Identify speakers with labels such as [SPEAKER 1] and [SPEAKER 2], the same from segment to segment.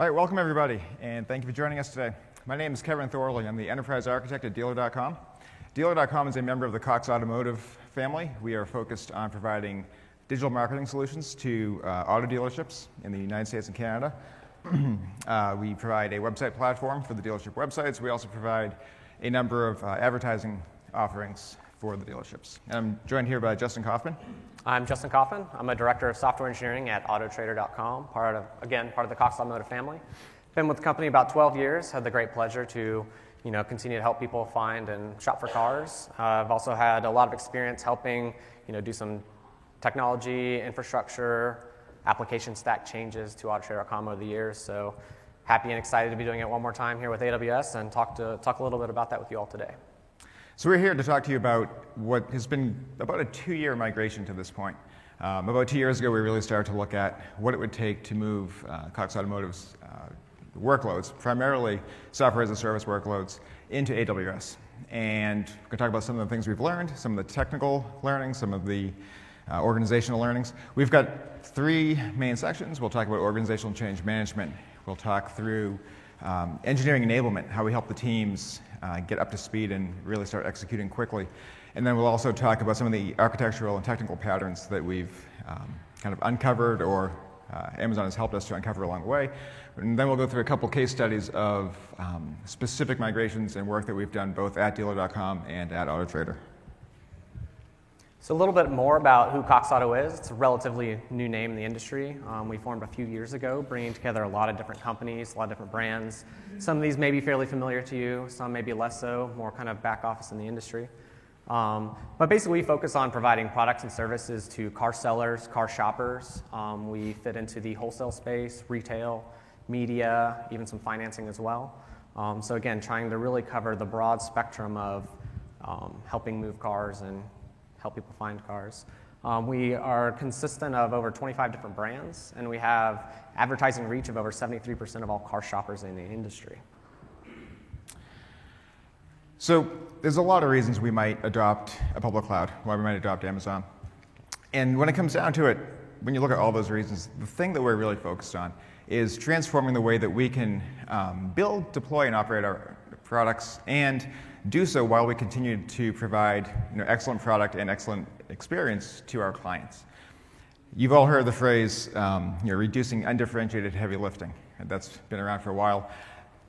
[SPEAKER 1] All right, welcome everybody, and thank you for joining us today. My name is Kevin Thorley. I'm the enterprise architect at Dealer.com. Dealer.com is a member of the Cox Automotive family. We are focused on providing digital marketing solutions to uh, auto dealerships in the United States and Canada. uh, we provide a website platform for the dealership websites. We also provide a number of uh, advertising offerings for the dealerships. And I'm joined here by Justin Kaufman.
[SPEAKER 2] I'm Justin Coffin. I'm a director of software engineering at Autotrader.com, part of, again, part of the Cox Automotive family. Been with the company about 12 years, had the great pleasure to you know, continue to help people find and shop for cars. Uh, I've also had a lot of experience helping you know, do some technology, infrastructure, application stack changes to Autotrader.com over the years. So happy and excited to be doing it one more time here with AWS and talk, to, talk a little bit about that with you all today.
[SPEAKER 1] So we're here to talk to you about what has been about a two-year migration to this point. Um, about two years ago, we really started to look at what it would take to move uh, Cox Automotive's uh, workloads, primarily software as a service workloads, into AWS. And we're going to talk about some of the things we've learned, some of the technical learnings, some of the uh, organizational learnings. We've got three main sections. We'll talk about organizational change management. We'll talk through um, engineering enablement, how we help the teams uh, get up to speed and really start executing quickly. And then we'll also talk about some of the architectural and technical patterns that we've um, kind of uncovered or uh, Amazon has helped us to uncover along the way. And then we'll go through a couple case studies of um, specific migrations and work that we've done both at dealer.com and at AutoTrader.
[SPEAKER 2] So, a little bit more about who Cox Auto is. It's a relatively new name in the industry. Um, we formed a few years ago, bringing together a lot of different companies, a lot of different brands. Some of these may be fairly familiar to you, some may be less so, more kind of back office in the industry. Um, but basically, we focus on providing products and services to car sellers, car shoppers. Um, we fit into the wholesale space, retail, media, even some financing as well. Um, so, again, trying to really cover the broad spectrum of um, helping move cars and help people find cars. Um, we are consistent of over 25 different brands, and we have advertising reach of over 73% of all car shoppers in the industry.
[SPEAKER 1] So there's a lot of reasons we might adopt a public cloud, why we might adopt Amazon. And when it comes down to it, when you look at all those reasons, the thing that we're really focused on is transforming the way that we can um, build, deploy, and operate our products and do so while we continue to provide you know, excellent product and excellent experience to our clients. You've all heard the phrase, um, you know, reducing undifferentiated heavy lifting. That's been around for a while.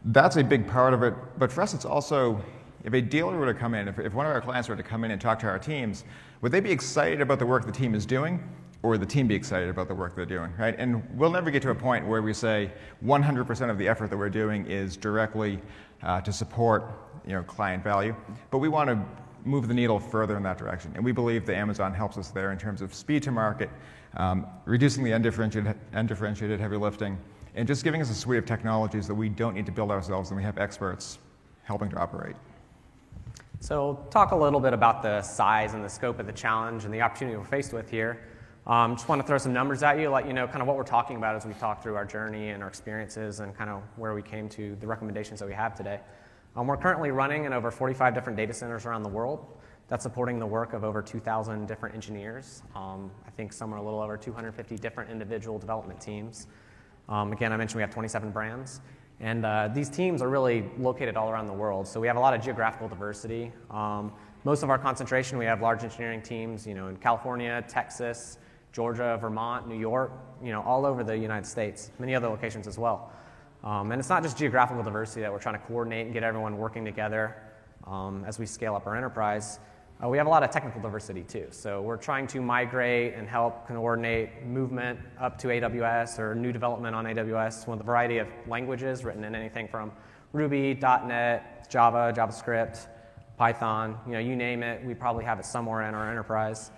[SPEAKER 1] That's a big part of it, but for us, it's also if a dealer were to come in, if, if one of our clients were to come in and talk to our teams, would they be excited about the work the team is doing, or would the team be excited about the work they're doing, right? And we'll never get to a point where we say 100% of the effort that we're doing is directly uh, to support you know, client value. But we want to move the needle further in that direction. And we believe that Amazon helps us there in terms of speed to market, um, reducing the undifferentiated, undifferentiated heavy lifting, and just giving us a suite of technologies that we don't need to build ourselves and we have experts helping to operate.
[SPEAKER 2] So, talk a little bit about the size and the scope of the challenge and the opportunity we're faced with here. Um, just want to throw some numbers at you, let you know kind of what we're talking about as we talk through our journey and our experiences and kind of where we came to the recommendations that we have today. Um, we're currently running in over 45 different data centers around the world. That's supporting the work of over 2,000 different engineers. Um, I think somewhere a little over 250 different individual development teams. Um, again, I mentioned we have 27 brands. And uh, these teams are really located all around the world. So we have a lot of geographical diversity. Um, most of our concentration, we have large engineering teams, you know, in California, Texas, Georgia, Vermont, New York, you know, all over the United States, many other locations as well. Um, and it's not just geographical diversity that we're trying to coordinate and get everyone working together um, as we scale up our enterprise. Uh, we have a lot of technical diversity too. So we're trying to migrate and help coordinate movement up to AWS or new development on AWS with a variety of languages written in anything from Ruby, .NET, Java, JavaScript, Python, you know, you name it, we probably have it somewhere in our enterprise.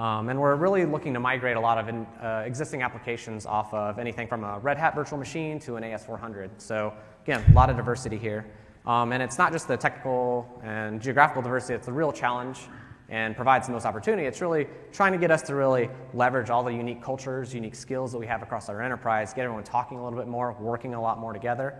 [SPEAKER 2] Um, and we're really looking to migrate a lot of in, uh, existing applications off of anything from a Red Hat virtual machine to an AS400. So again, a lot of diversity here. Um, and it's not just the technical and geographical diversity, it's the real challenge and provides the most opportunity. It's really trying to get us to really leverage all the unique cultures, unique skills that we have across our enterprise, get everyone talking a little bit more, working a lot more together.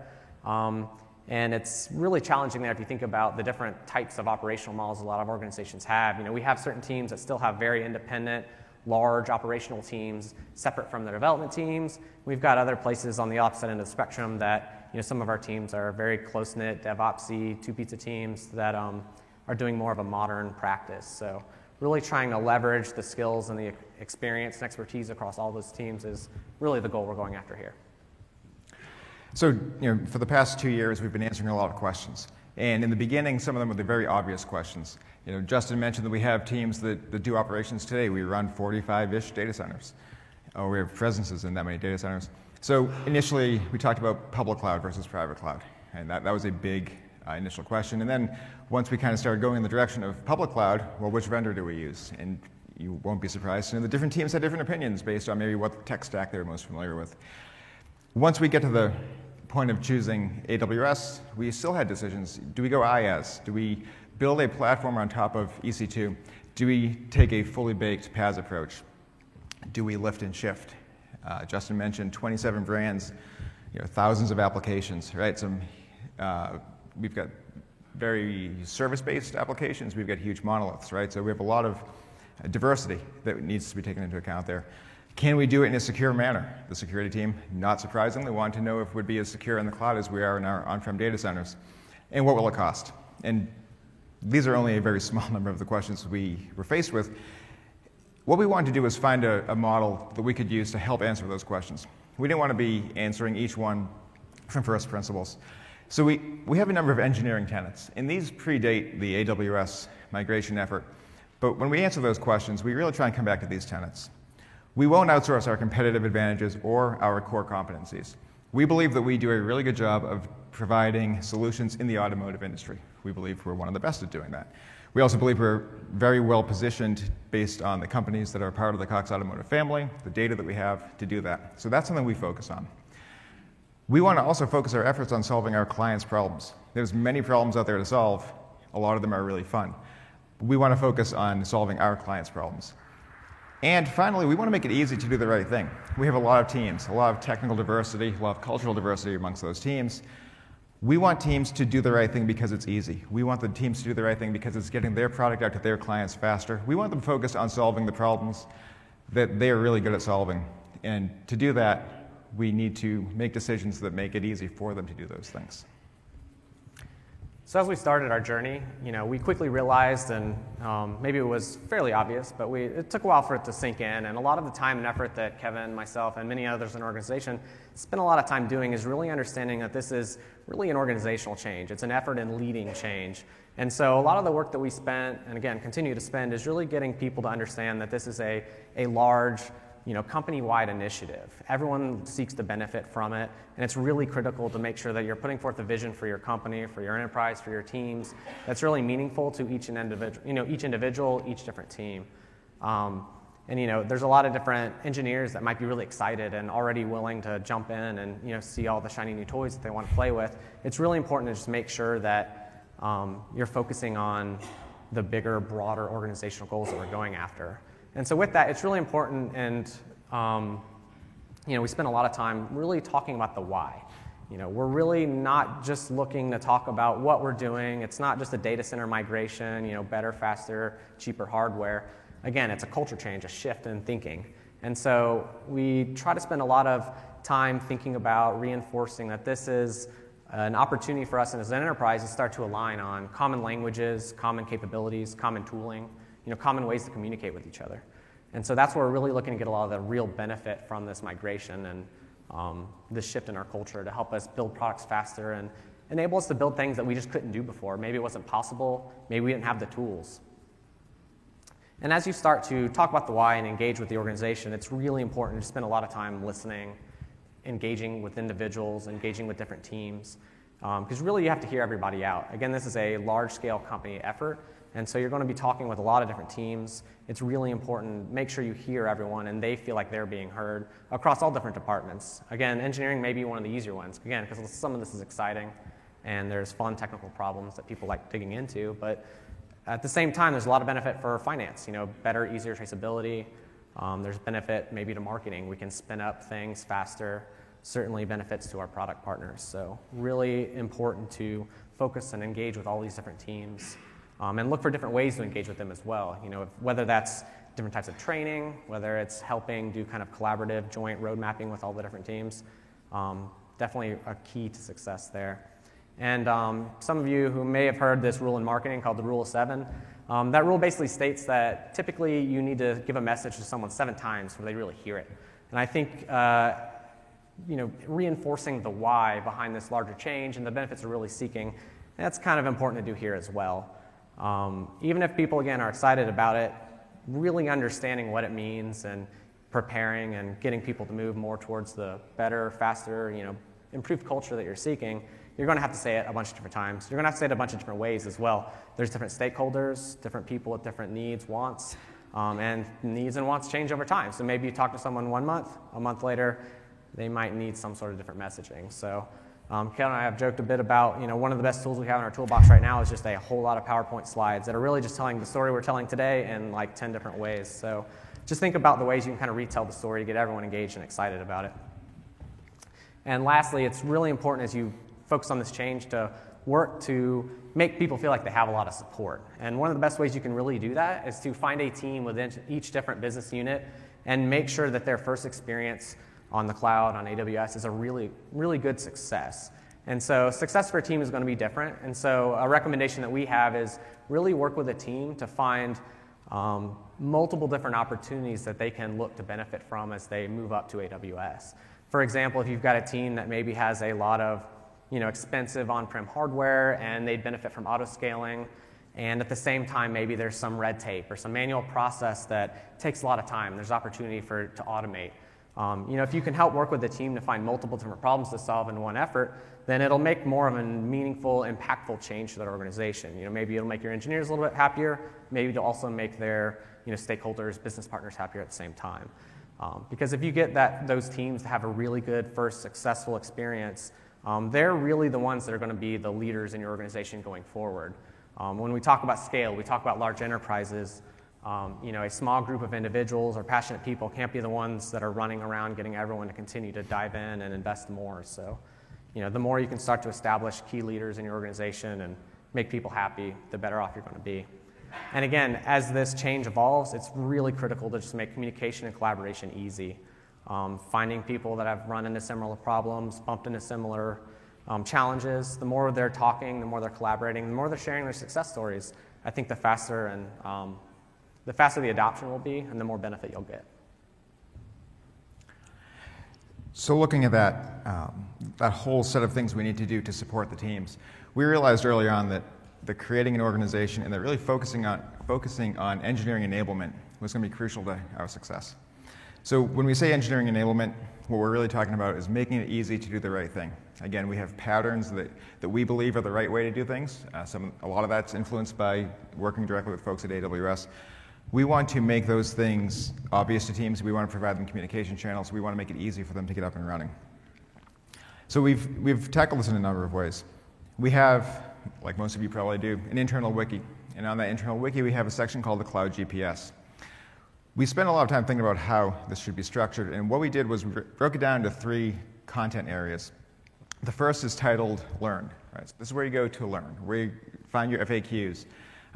[SPEAKER 2] Um, and it's really challenging there if you think about the different types of operational models a lot of organizations have. You know, we have certain teams that still have very independent, large operational teams separate from the development teams. We've got other places on the opposite end of the spectrum that you know, some of our teams are very close knit, DevOpsy, two pizza teams that um, are doing more of a modern practice. So, really trying to leverage the skills and the experience and expertise across all those teams is really the goal we're going after here.
[SPEAKER 1] So, you know, for the past two years, we've been answering a lot of questions. And in the beginning, some of them were the very obvious questions. You know, Justin mentioned that we have teams that, that do operations today. We run 45-ish data centers. Or we have presences in that many data centers. So initially, we talked about public cloud versus private cloud. And that, that was a big uh, initial question. And then once we kind of started going in the direction of public cloud, well, which vendor do we use? And you won't be surprised to know the different teams had different opinions based on maybe what tech stack they were most familiar with. Once we get to the point of choosing AWS, we still had decisions. Do we go IaaS? Do we build a platform on top of EC2? Do we take a fully baked PaaS approach? Do we lift and shift? Uh, Justin mentioned 27 brands, you know, thousands of applications, right? Some, uh, we've got very service-based applications. We've got huge monoliths, right? So we have a lot of diversity that needs to be taken into account there. Can we do it in a secure manner? The security team, not surprisingly, wanted to know if would be as secure in the cloud as we are in our on-prem data centers. And what will it cost? And these are only a very small number of the questions we were faced with. What we wanted to do was find a, a model that we could use to help answer those questions. We didn't want to be answering each one from first principles. So we, we have a number of engineering tenets, and these predate the AWS migration effort. But when we answer those questions, we really try and come back to these tenets. We won't outsource our competitive advantages or our core competencies. We believe that we do a really good job of providing solutions in the automotive industry. We believe we're one of the best at doing that. We also believe we're very well positioned based on the companies that are part of the Cox Automotive family, the data that we have to do that. So that's something we focus on. We want to also focus our efforts on solving our clients' problems. There's many problems out there to solve. A lot of them are really fun. We want to focus on solving our clients' problems. And finally, we want to make it easy to do the right thing. We have a lot of teams, a lot of technical diversity, a lot of cultural diversity amongst those teams. We want teams to do the right thing because it's easy. We want the teams to do the right thing because it's getting their product out to their clients faster. We want them focused on solving the problems that they are really good at solving. And to do that, we need to make decisions that make it easy for them to do those things.
[SPEAKER 2] So as we started our journey, you know, we quickly realized, and um, maybe it was fairly obvious, but we, it took a while for it to sink in. And a lot of the time and effort that Kevin, myself, and many others in the organization spent a lot of time doing is really understanding that this is really an organizational change. It's an effort in leading change. And so a lot of the work that we spent, and again, continue to spend, is really getting people to understand that this is a, a large you know, company-wide initiative. Everyone seeks to benefit from it, and it's really critical to make sure that you're putting forth a vision for your company, for your enterprise, for your teams that's really meaningful to each individual, you know, each individual, each different team. Um, and you know, there's a lot of different engineers that might be really excited and already willing to jump in and you know see all the shiny new toys that they want to play with. It's really important to just make sure that um, you're focusing on the bigger, broader organizational goals that we're going after. And so with that, it's really important, and um, you know, we spend a lot of time really talking about the why. You know, we're really not just looking to talk about what we're doing. It's not just a data center migration, you know, better, faster, cheaper hardware. Again, it's a culture change, a shift in thinking. And so we try to spend a lot of time thinking about reinforcing that this is an opportunity for us as an enterprise to start to align on common languages, common capabilities, common tooling you know, common ways to communicate with each other. And so that's where we're really looking to get a lot of the real benefit from this migration and um, this shift in our culture to help us build products faster and enable us to build things that we just couldn't do before. Maybe it wasn't possible, maybe we didn't have the tools. And as you start to talk about the why and engage with the organization, it's really important to spend a lot of time listening, engaging with individuals, engaging with different teams, because um, really you have to hear everybody out. Again, this is a large scale company effort, and so you're going to be talking with a lot of different teams. It's really important. Make sure you hear everyone and they feel like they're being heard across all different departments. Again, engineering may be one of the easier ones, again, because some of this is exciting and there's fun technical problems that people like digging into. But at the same time, there's a lot of benefit for finance. You know, better, easier traceability. Um, there's benefit maybe to marketing. We can spin up things faster. Certainly benefits to our product partners. So really important to focus and engage with all these different teams um, and look for different ways to engage with them as well. You know, if, whether that's different types of training, whether it's helping do kind of collaborative joint road mapping with all the different teams. Um, definitely a key to success there. And um, some of you who may have heard this rule in marketing called the Rule of Seven, um, that rule basically states that typically you need to give a message to someone seven times before they really hear it. And I think uh, you know, reinforcing the why behind this larger change and the benefits we're really seeking, that's kind of important to do here as well. Um, even if people, again, are excited about it, really understanding what it means and preparing and getting people to move more towards the better, faster, you know, improved culture that you're seeking, you're going to have to say it a bunch of different times. You're going to have to say it a bunch of different ways as well. There's different stakeholders, different people with different needs, wants, um, and needs and wants change over time. So maybe you talk to someone one month, a month later, they might need some sort of different messaging. So um, and I have joked a bit about, you know, one of the best tools we have in our toolbox right now is just a whole lot of PowerPoint slides that are really just telling the story we're telling today in like 10 different ways. So just think about the ways you can kind of retell the story to get everyone engaged and excited about it. And lastly, it's really important as you focus on this change to work to make people feel like they have a lot of support. And one of the best ways you can really do that is to find a team within each different business unit and make sure that their first experience on the cloud, on AWS, is a really, really good success. And so success for a team is going to be different. And so a recommendation that we have is really work with a team to find um, multiple different opportunities that they can look to benefit from as they move up to AWS. For example, if you've got a team that maybe has a lot of you know, expensive on-prem hardware and they'd benefit from auto-scaling, and at the same time, maybe there's some red tape or some manual process that takes a lot of time. There's opportunity for to automate. Um, you know, if you can help work with the team to find multiple different problems to solve in one effort, then it'll make more of a meaningful, impactful change to that organization. You know, maybe it'll make your engineers a little bit happier. Maybe it'll also make their you know, stakeholders, business partners happier at the same time. Um, because if you get that, those teams to have a really good first successful experience, um, they're really the ones that are going to be the leaders in your organization going forward. Um, when we talk about scale, we talk about large enterprises. Um, you know, a small group of individuals or passionate people can't be the ones that are running around getting everyone to continue to dive in and invest more. So, you know, the more you can start to establish key leaders in your organization and make people happy, the better off you're going to be. And again, as this change evolves, it's really critical to just make communication and collaboration easy. Um, finding people that have run into similar problems, bumped into similar um, challenges, the more they're talking, the more they're collaborating, the more they're sharing their success stories, I think the faster and um, the faster the adoption will be and the more benefit you'll get.
[SPEAKER 1] So, looking at that, um, that whole set of things we need to do to support the teams, we realized early on that the creating an organization and that really focusing on, focusing on engineering enablement was going to be crucial to our success. So, when we say engineering enablement, what we're really talking about is making it easy to do the right thing. Again, we have patterns that, that we believe are the right way to do things. Uh, some, a lot of that's influenced by working directly with folks at AWS. We want to make those things obvious to teams. We want to provide them communication channels. We want to make it easy for them to get up and running. So we've, we've tackled this in a number of ways. We have, like most of you probably do, an internal wiki. And on that internal wiki, we have a section called the Cloud GPS. We spent a lot of time thinking about how this should be structured. And what we did was we broke it down into three content areas. The first is titled Learn. Right? So this is where you go to learn, where you find your FAQs,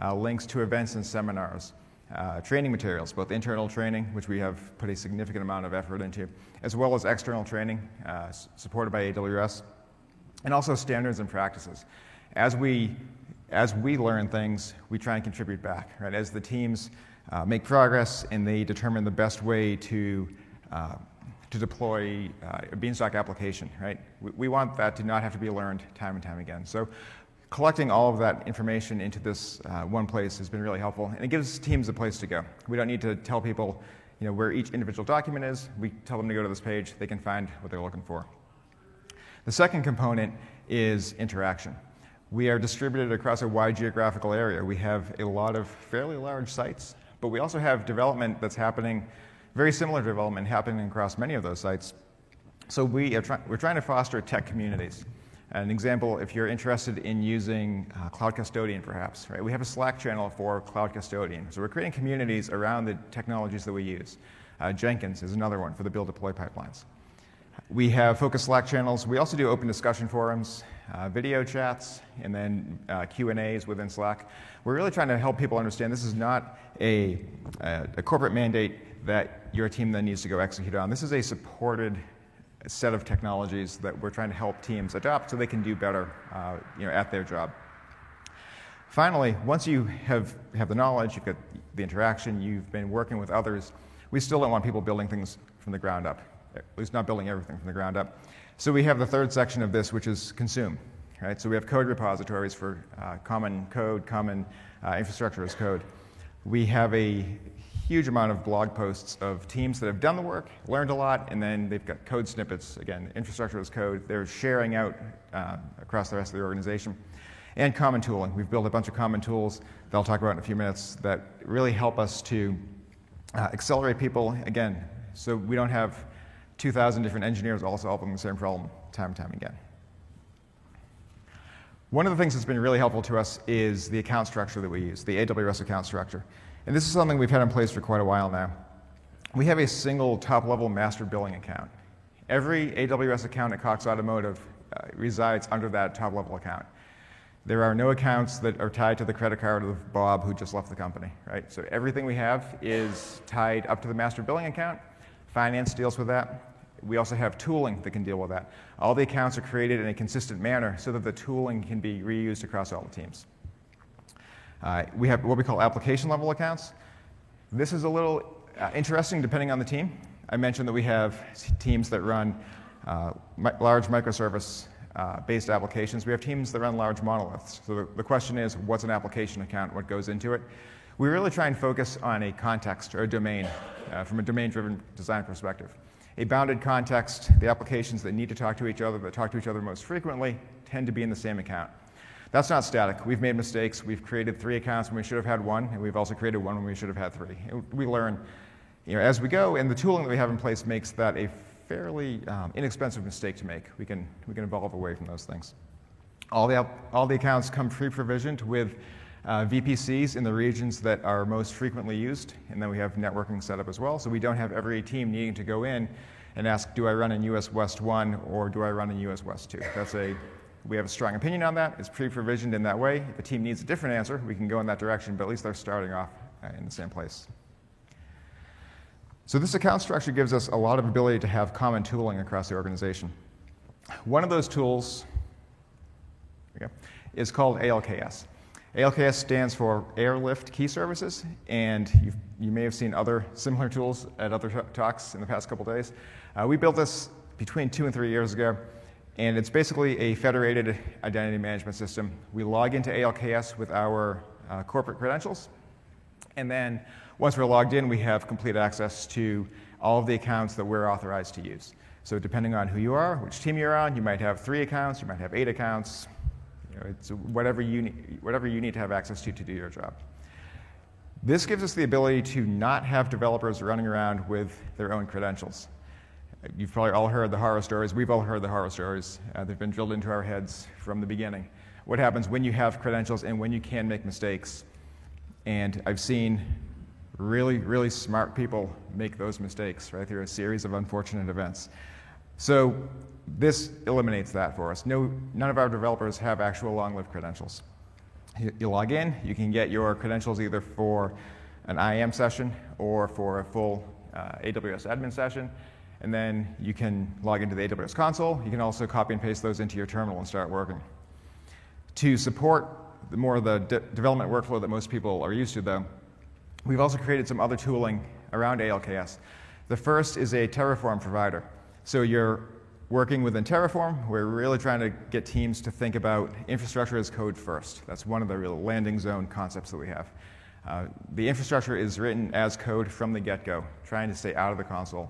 [SPEAKER 1] uh, links to events and seminars uh, training materials, both internal training, which we have put a significant amount of effort into, as well as external training uh, supported by AWS, and also standards and practices. As we, as we learn things, we try and contribute back. Right? As the teams uh, make progress and they determine the best way to, uh, to deploy uh, a Beanstalk application, right? We, we want that to not have to be learned time and time again. So collecting all of that information into this uh, one place has been really helpful, and it gives teams a place to go. We don't need to tell people you know, where each individual document is. We tell them to go to this page, they can find what they're looking for. The second component is interaction. We are distributed across a wide geographical area. We have a lot of fairly large sites, but we also have development that's happening, very similar development happening across many of those sites. So we are try- we're trying to foster tech communities. An example, if you're interested in using uh, Cloud Custodian, perhaps, right? We have a Slack channel for Cloud Custodian. So we're creating communities around the technologies that we use. Uh, Jenkins is another one for the build deploy pipelines. We have focused Slack channels. We also do open discussion forums, uh, video chats, and then uh, Q and A's within Slack. We're really trying to help people understand this is not a, a, a corporate mandate that your team then needs to go execute on. This is a supported set of technologies that we're trying to help teams adopt so they can do better uh, you know, at their job. Finally, once you have, have the knowledge, you've got the interaction, you've been working with others, we still don't want people building things from the ground up, at least not building everything from the ground up. So we have the third section of this, which is consume. Right? So we have code repositories for uh, common code, common uh, infrastructure as code. We have a huge amount of blog posts of teams that have done the work, learned a lot, and then they've got code snippets. Again, infrastructure as code. They're sharing out uh, across the rest of the organization. And common tooling. We've built a bunch of common tools that I'll talk about in a few minutes that really help us to uh, accelerate people, again, so we don't have 2,000 different engineers all solving the same problem time and time again. One of the things that's been really helpful to us is the account structure that we use, the AWS account structure. And this is something we've had in place for quite a while now. We have a single top level master billing account. Every AWS account at Cox Automotive uh, resides under that top level account. There are no accounts that are tied to the credit card of Bob who just left the company, right? So everything we have is tied up to the master billing account. Finance deals with that. We also have tooling that can deal with that. All the accounts are created in a consistent manner so that the tooling can be reused across all the teams. Uh, we have what we call application level accounts. This is a little uh, interesting depending on the team. I mentioned that we have teams that run uh, mi- large microservice uh, based applications. We have teams that run large monoliths. So the, the question is what's an application account? What goes into it? We really try and focus on a context or a domain uh, from a domain driven design perspective. A bounded context, the applications that need to talk to each other, that talk to each other most frequently, tend to be in the same account. That's not static. We've made mistakes. We've created three accounts when we should have had one, and we've also created one when we should have had three. We learn you know, as we go, and the tooling that we have in place makes that a fairly um, inexpensive mistake to make. We can, we can evolve away from those things. All the, all the accounts come pre-provisioned with uh, VPCs in the regions that are most frequently used, and then we have networking set up as well, so we don't have every team needing to go in and ask, do I run in US West 1 or do I run in US West 2? That's a we have a strong opinion on that. It's pre provisioned in that way. If a team needs a different answer, we can go in that direction, but at least they're starting off uh, in the same place. So, this account structure gives us a lot of ability to have common tooling across the organization. One of those tools is called ALKS. ALKS stands for Airlift Key Services, and you may have seen other similar tools at other talks in the past couple days. Uh, we built this between two and three years ago. And it's basically a federated identity management system. We log into ALKS with our uh, corporate credentials. And then once we're logged in, we have complete access to all of the accounts that we're authorized to use. So depending on who you are, which team you're on, you might have three accounts, you might have eight accounts. You know, it's whatever you, need, whatever you need to have access to to do your job. This gives us the ability to not have developers running around with their own credentials. You've probably all heard the horror stories. We've all heard the horror stories. Uh, they've been drilled into our heads from the beginning. What happens when you have credentials and when you can make mistakes? And I've seen really, really smart people make those mistakes right through a series of unfortunate events. So this eliminates that for us. No, none of our developers have actual long-lived credentials. You, you log in, you can get your credentials either for an IAM session or for a full uh, AWS admin session and then you can log into the AWS console. You can also copy and paste those into your terminal and start working. To support the more of the de- development workflow that most people are used to, though, we've also created some other tooling around ALKS. The first is a Terraform provider. So you're working within Terraform. We're really trying to get teams to think about infrastructure as code first. That's one of the real landing zone concepts that we have. Uh, the infrastructure is written as code from the get go, trying to stay out of the console.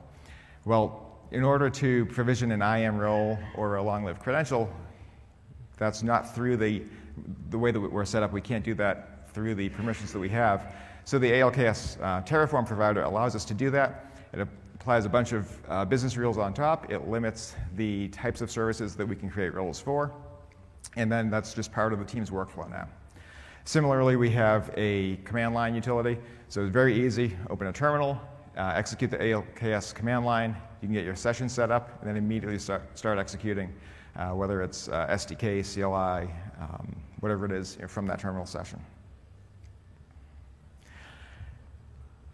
[SPEAKER 1] Well, in order to provision an IAM role or a long lived credential, that's not through the, the way that we're set up. We can't do that through the permissions that we have. So the ALKS uh, Terraform provider allows us to do that. It applies a bunch of uh, business rules on top. It limits the types of services that we can create roles for. And then that's just part of the team's workflow now. Similarly, we have a command line utility. So it's very easy. Open a terminal, uh, execute the ALKS command line, You can get your session set up and then immediately start, start executing, uh, whether it's uh, SDK, CLI, um, whatever it is from that terminal session.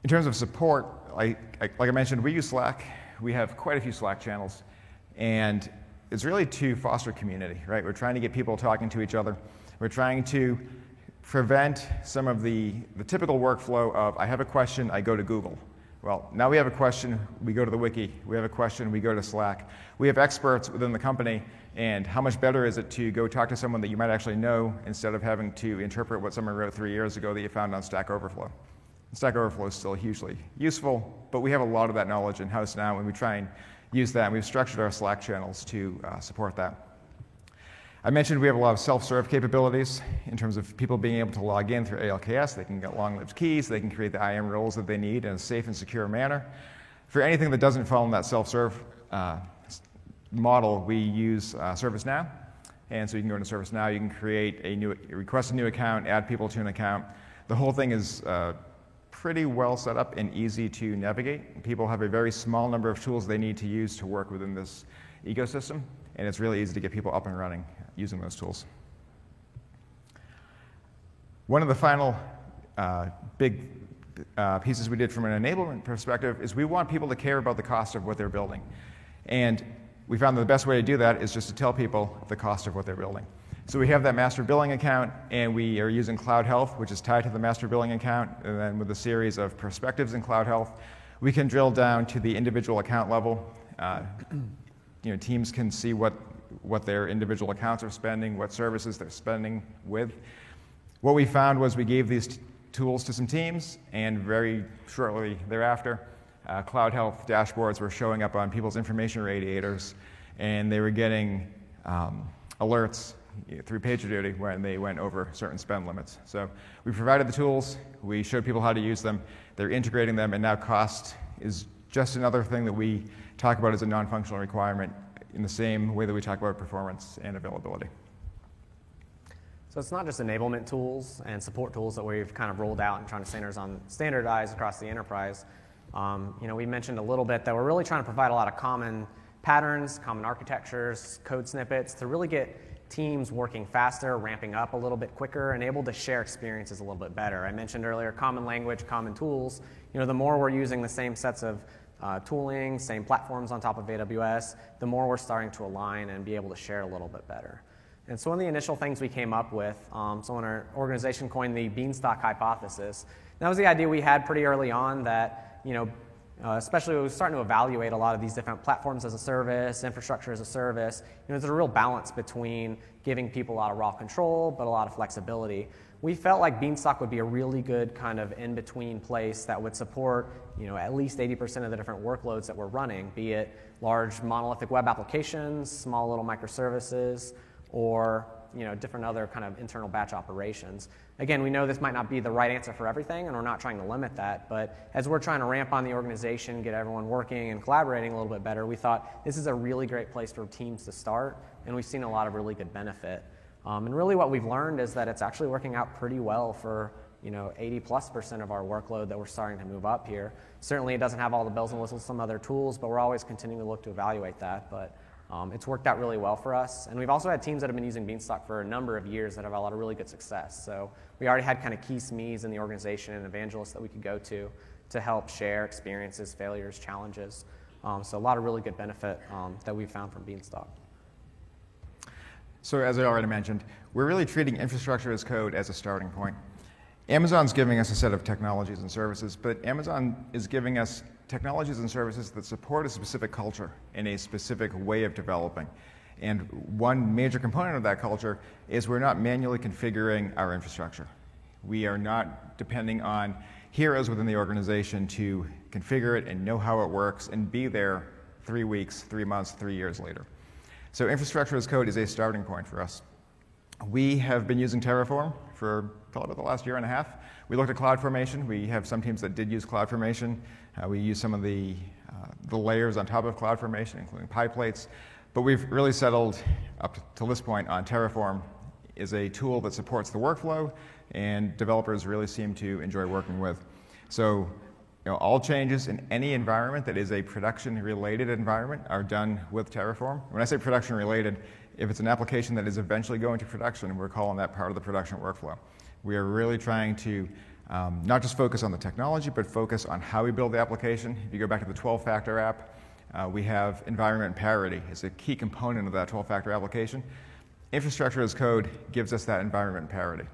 [SPEAKER 1] In terms of support, like, like I mentioned, we use Slack. We have quite a few Slack channels. And it's really to foster community, right? We're trying to get people talking to each other. We're trying to prevent some of the, the typical workflow of I have a question, I go to Google. Well, now we have a question, we go to the wiki. We have a question, we go to Slack. We have experts within the company, and how much better is it to go talk to someone that you might actually know instead of having to interpret what someone wrote three years ago that you found on Stack Overflow? Stack Overflow is still hugely useful, but we have a lot of that knowledge in house now, and we try and use that. And we've structured our Slack channels to uh, support that. I mentioned we have a lot of self-serve capabilities in terms of people being able to log in through ALKS. They can get long-lived keys. They can create the IAM roles that they need in a safe and secure manner. For anything that doesn't fall in that self-serve uh, model, we use uh, ServiceNow. And so you can go into ServiceNow. You can create a new, request a new account, add people to an account. The whole thing is uh, pretty well set up and easy to navigate. People have a very small number of tools they need to use to work within this ecosystem, and it's really easy to get people up and running using those tools. One of the final uh, big uh, pieces we did from an enablement perspective is we want people to care about the cost of what they're building. And we found that the best way to do that is just to tell people the cost of what they're building. So we have that master billing account, and we are using Cloud Health, which is tied to the master billing account. And then with a series of perspectives in Cloud Health, we can drill down to the individual account level. Uh, you know, teams can see what, what their individual accounts are spending, what services they're spending with. What we found was we gave these t- tools to some teams, and very shortly thereafter, uh, Cloud Health dashboards were showing up on people's information radiators, and they were getting um, alerts through PagerDuty when they went over certain spend limits. So we provided the tools, we showed people how to use them, they're integrating them, and now cost is just another thing that we talk about as a non-functional requirement in the same way that we talk about performance and availability.
[SPEAKER 2] So it's not just enablement tools and support tools that we've kind of rolled out and trying to standardize, across the enterprise. Um, you know, we mentioned a little bit that we're really trying to provide a lot of common patterns, common architectures, code snippets to really get teams working faster, ramping up a little bit quicker, and able to share experiences a little bit better. I mentioned earlier common language, common tools. You know, the more we're using the same sets of uh, tooling, same platforms on top of AWS, the more we're starting to align and be able to share a little bit better. And so, one of the initial things we came up with, um, someone in our organization coined the beanstalk hypothesis. That was the idea we had pretty early on that, you know, uh, especially when we are starting to evaluate a lot of these different platforms as a service, infrastructure as a service. You know, there's a real balance between giving people a lot of raw control, but a lot of flexibility. We felt like Beanstalk would be a really good kind of in-between place that would support, you know, at least 80% of the different workloads that we're running, be it large monolithic web applications, small little microservices, or you know, different other kind of internal batch operations. Again, we know this might not be the right answer for everything, and we're not trying to limit that. But as we're trying to ramp on the organization, get everyone working and collaborating a little bit better, we thought this is a really great place for teams to start, and we've seen a lot of really good benefit. Um, and really, what we've learned is that it's actually working out pretty well for you know 80 plus percent of our workload that we're starting to move up here. Certainly, it doesn't have all the bells and whistles, some other tools, but we're always continuing to look to evaluate that. But um, it's worked out really well for us. And we've also had teams that have been using Beanstalk for a number of years that have a lot of really good success. So we already had kind of key SMEs in the organization and evangelists that we could go to to help share experiences, failures, challenges. Um, so a lot of really good benefit um, that we've found from Beanstalk.
[SPEAKER 1] So as I already mentioned, we're really treating infrastructure as code as a starting point. Amazon's giving us a set of technologies and services, but Amazon is giving us technologies and services that support a specific culture and a specific way of developing. And one major component of that culture is we're not manually configuring our infrastructure. We are not depending on heroes within the organization to configure it and know how it works and be there three weeks, three months, three years later. So, infrastructure as code is a starting point for us. We have been using Terraform for probably about the last year and a half. We looked at CloudFormation. We have some teams that did use CloudFormation. Uh, we use some of the, uh, the layers on top of CloudFormation, including PyPlates. But we've really settled up to this point on Terraform is a tool that supports the workflow and developers really seem to enjoy working with. So you know, all changes in any environment that is a production-related environment are done with Terraform. When I say production-related, if it's an application that is eventually going to production, we're calling that part of the production workflow. We are really trying to um, not just focus on the technology, but focus on how we build the application. If you go back to the 12-factor app, uh, we have environment parity as a key component of that 12-factor application. Infrastructure as code gives us that environment parity.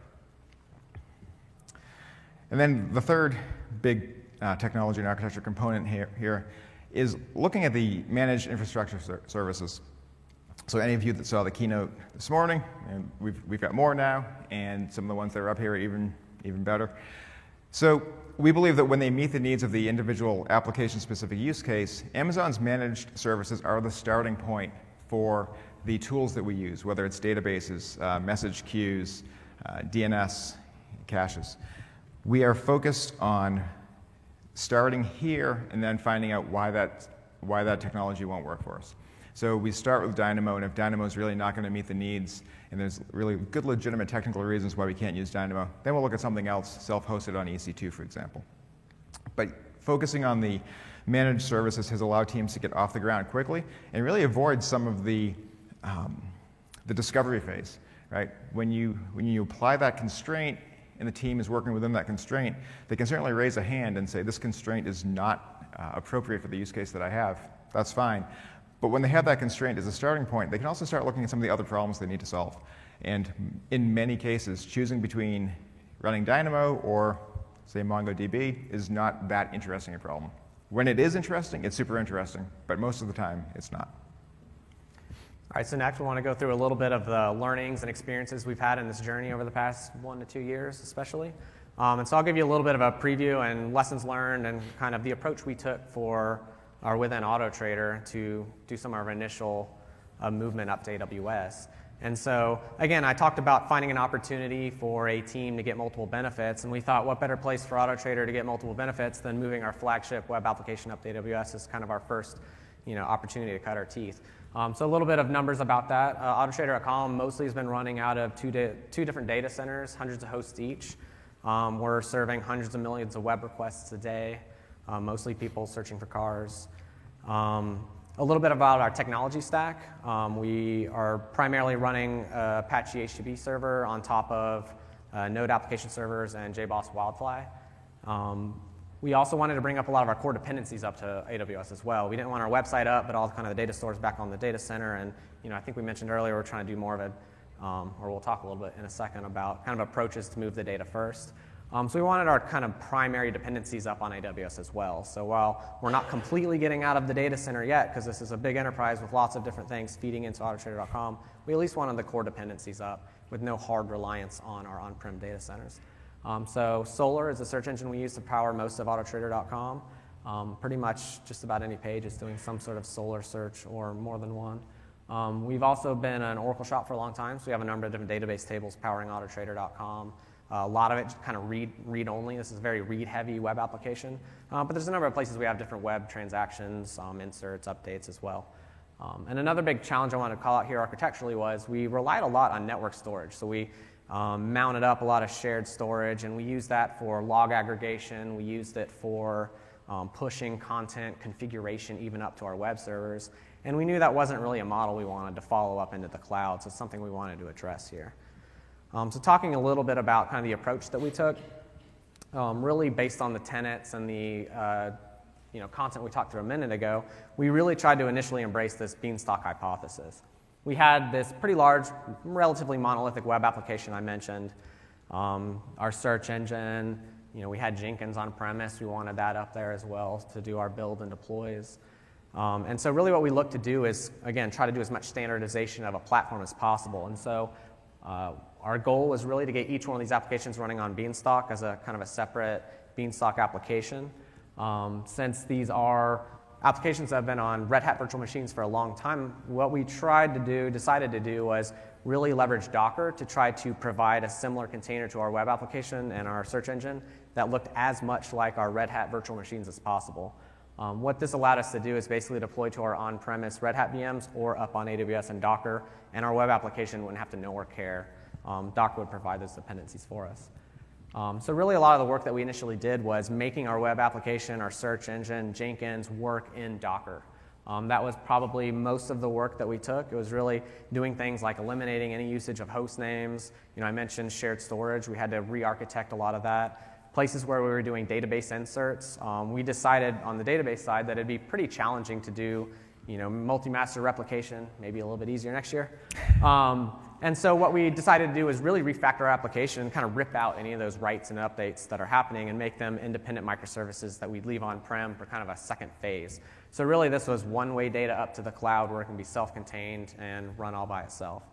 [SPEAKER 1] And then the third big uh, technology and architecture component here, here is looking at the managed infrastructure ser- services. So any of you that saw the keynote this morning, and we've, we've got more now, and some of the ones that are up here are even, even better. So we believe that when they meet the needs of the individual application-specific use case, Amazon's managed services are the starting point for the tools that we use, whether it's databases, uh, message queues, uh, DNS, caches. We are focused on starting here and then finding out why that, why that technology won't work for us. So we start with Dynamo, and if Dynamo is really not going to meet the needs, and there's really good legitimate technical reasons why we can't use Dynamo, then we'll look at something else, self-hosted on EC2, for example. But focusing on the managed services has allowed teams to get off the ground quickly and really avoid some of the, um, the discovery phase, right? When you, when you apply that constraint and the team is working within that constraint, they can certainly raise a hand and say, this constraint is not uh, appropriate for the use case that I have. That's fine. But when they have that constraint as a starting point, they can also start looking at some of the other problems they need to solve. And in many cases, choosing between running Dynamo or, say, MongoDB is not that interesting a problem. When it is interesting, it's super interesting, but most of the time, it's not.
[SPEAKER 2] All right, so next we want to go through a little bit of the learnings and experiences we've had in this journey over the past one to two years, especially. Um, and so I'll give you a little bit of a preview and lessons learned and kind of the approach we took for our within AutoTrader to do some of our initial uh, movement up to AWS. And so, again, I talked about finding an opportunity for a team to get multiple benefits, and we thought what better place for AutoTrader to get multiple benefits than moving our flagship web application up to AWS as kind of our first you know, opportunity to cut our teeth. Um, so a little bit of numbers about that. Uh, AutoTrader.com mostly has been running out of two, da- two different data centers, hundreds of hosts each. Um, we're serving hundreds of millions of web requests a day, uh, mostly people searching for cars. Um, a little bit about our technology stack. Um, we are primarily running Apache HTTP server on top of uh, Node application servers and JBoss Wildfly. We also wanted to bring up a lot of our core dependencies up to AWS as well. We didn't want our website up, but all kind of the data stores back on the data center. And you know, I think we mentioned earlier we're trying to do more of it, um, or we'll talk a little bit in a second about kind of approaches to move the data first. Um, so we wanted our kind of primary dependencies up on AWS as well. So while we're not completely getting out of the data center yet, because this is a big enterprise with lots of different things feeding into AutoTrader.com, we at least wanted the core dependencies up with no hard reliance on our on-prem data centers. Um, so Solr is the search engine we use to power most of AutoTrader.com. Um, pretty much just about any page is doing some sort of Solr search or more than one. Um, we've also been an Oracle shop for a long time, so we have a number of different database tables powering AutoTrader.com. Uh, a lot of it kind of read, read only. This is a very read heavy web application. Uh, but there's a number of places we have different web transactions, um, inserts, updates as well. Um, and another big challenge I want to call out here architecturally was we relied a lot on network storage. So we um, mounted up a lot of shared storage, and we used that for log aggregation. We used it for um, pushing content configuration even up to our web servers. And we knew that wasn't really a model we wanted to follow up into the cloud, so it's something we wanted to address here. Um, so, talking a little bit about kind of the approach that we took, um, really based on the tenets and the uh, you know, content we talked through a minute ago, we really tried to initially embrace this beanstalk hypothesis we had this pretty large, relatively monolithic web application I mentioned. Um, our search engine, you know, we had Jenkins on premise. We wanted that up there as well to do our build and deploys. Um, and so, really, what we look to do is, again, try to do as much standardization of a platform as possible. And so, uh, our goal was really to get each one of these applications running on Beanstalk as a kind of a separate Beanstalk application. Um, since these are applications that have been on Red Hat virtual machines for a long time, what we tried to do, decided to do, was really leverage Docker to try to provide a similar container to our web application and our search engine that looked as much like our Red Hat virtual machines as possible. Um, what this allowed us to do is basically deploy to our on premise Red Hat VMs or up on AWS and Docker, and our web application wouldn't have to know or care. Um, Docker would provide those dependencies for us. Um, so really a lot of the work that we initially did was making our web application, our search engine, Jenkins work in Docker. Um, that was probably most of the work that we took. It was really doing things like eliminating any usage of host names. You know, I mentioned shared storage. We had to re-architect a lot of that. Places where we were doing database inserts, um, we decided on the database side that it'd be pretty challenging to do, you know, multi-master replication, maybe a little bit easier next year. Um, and so what we decided to do is really refactor our application and kind of rip out any of those writes and updates that are happening and make them independent microservices that we'd leave on-prem for kind of a second phase. So really this was one-way data up to the cloud where it can be self-contained and run all by itself.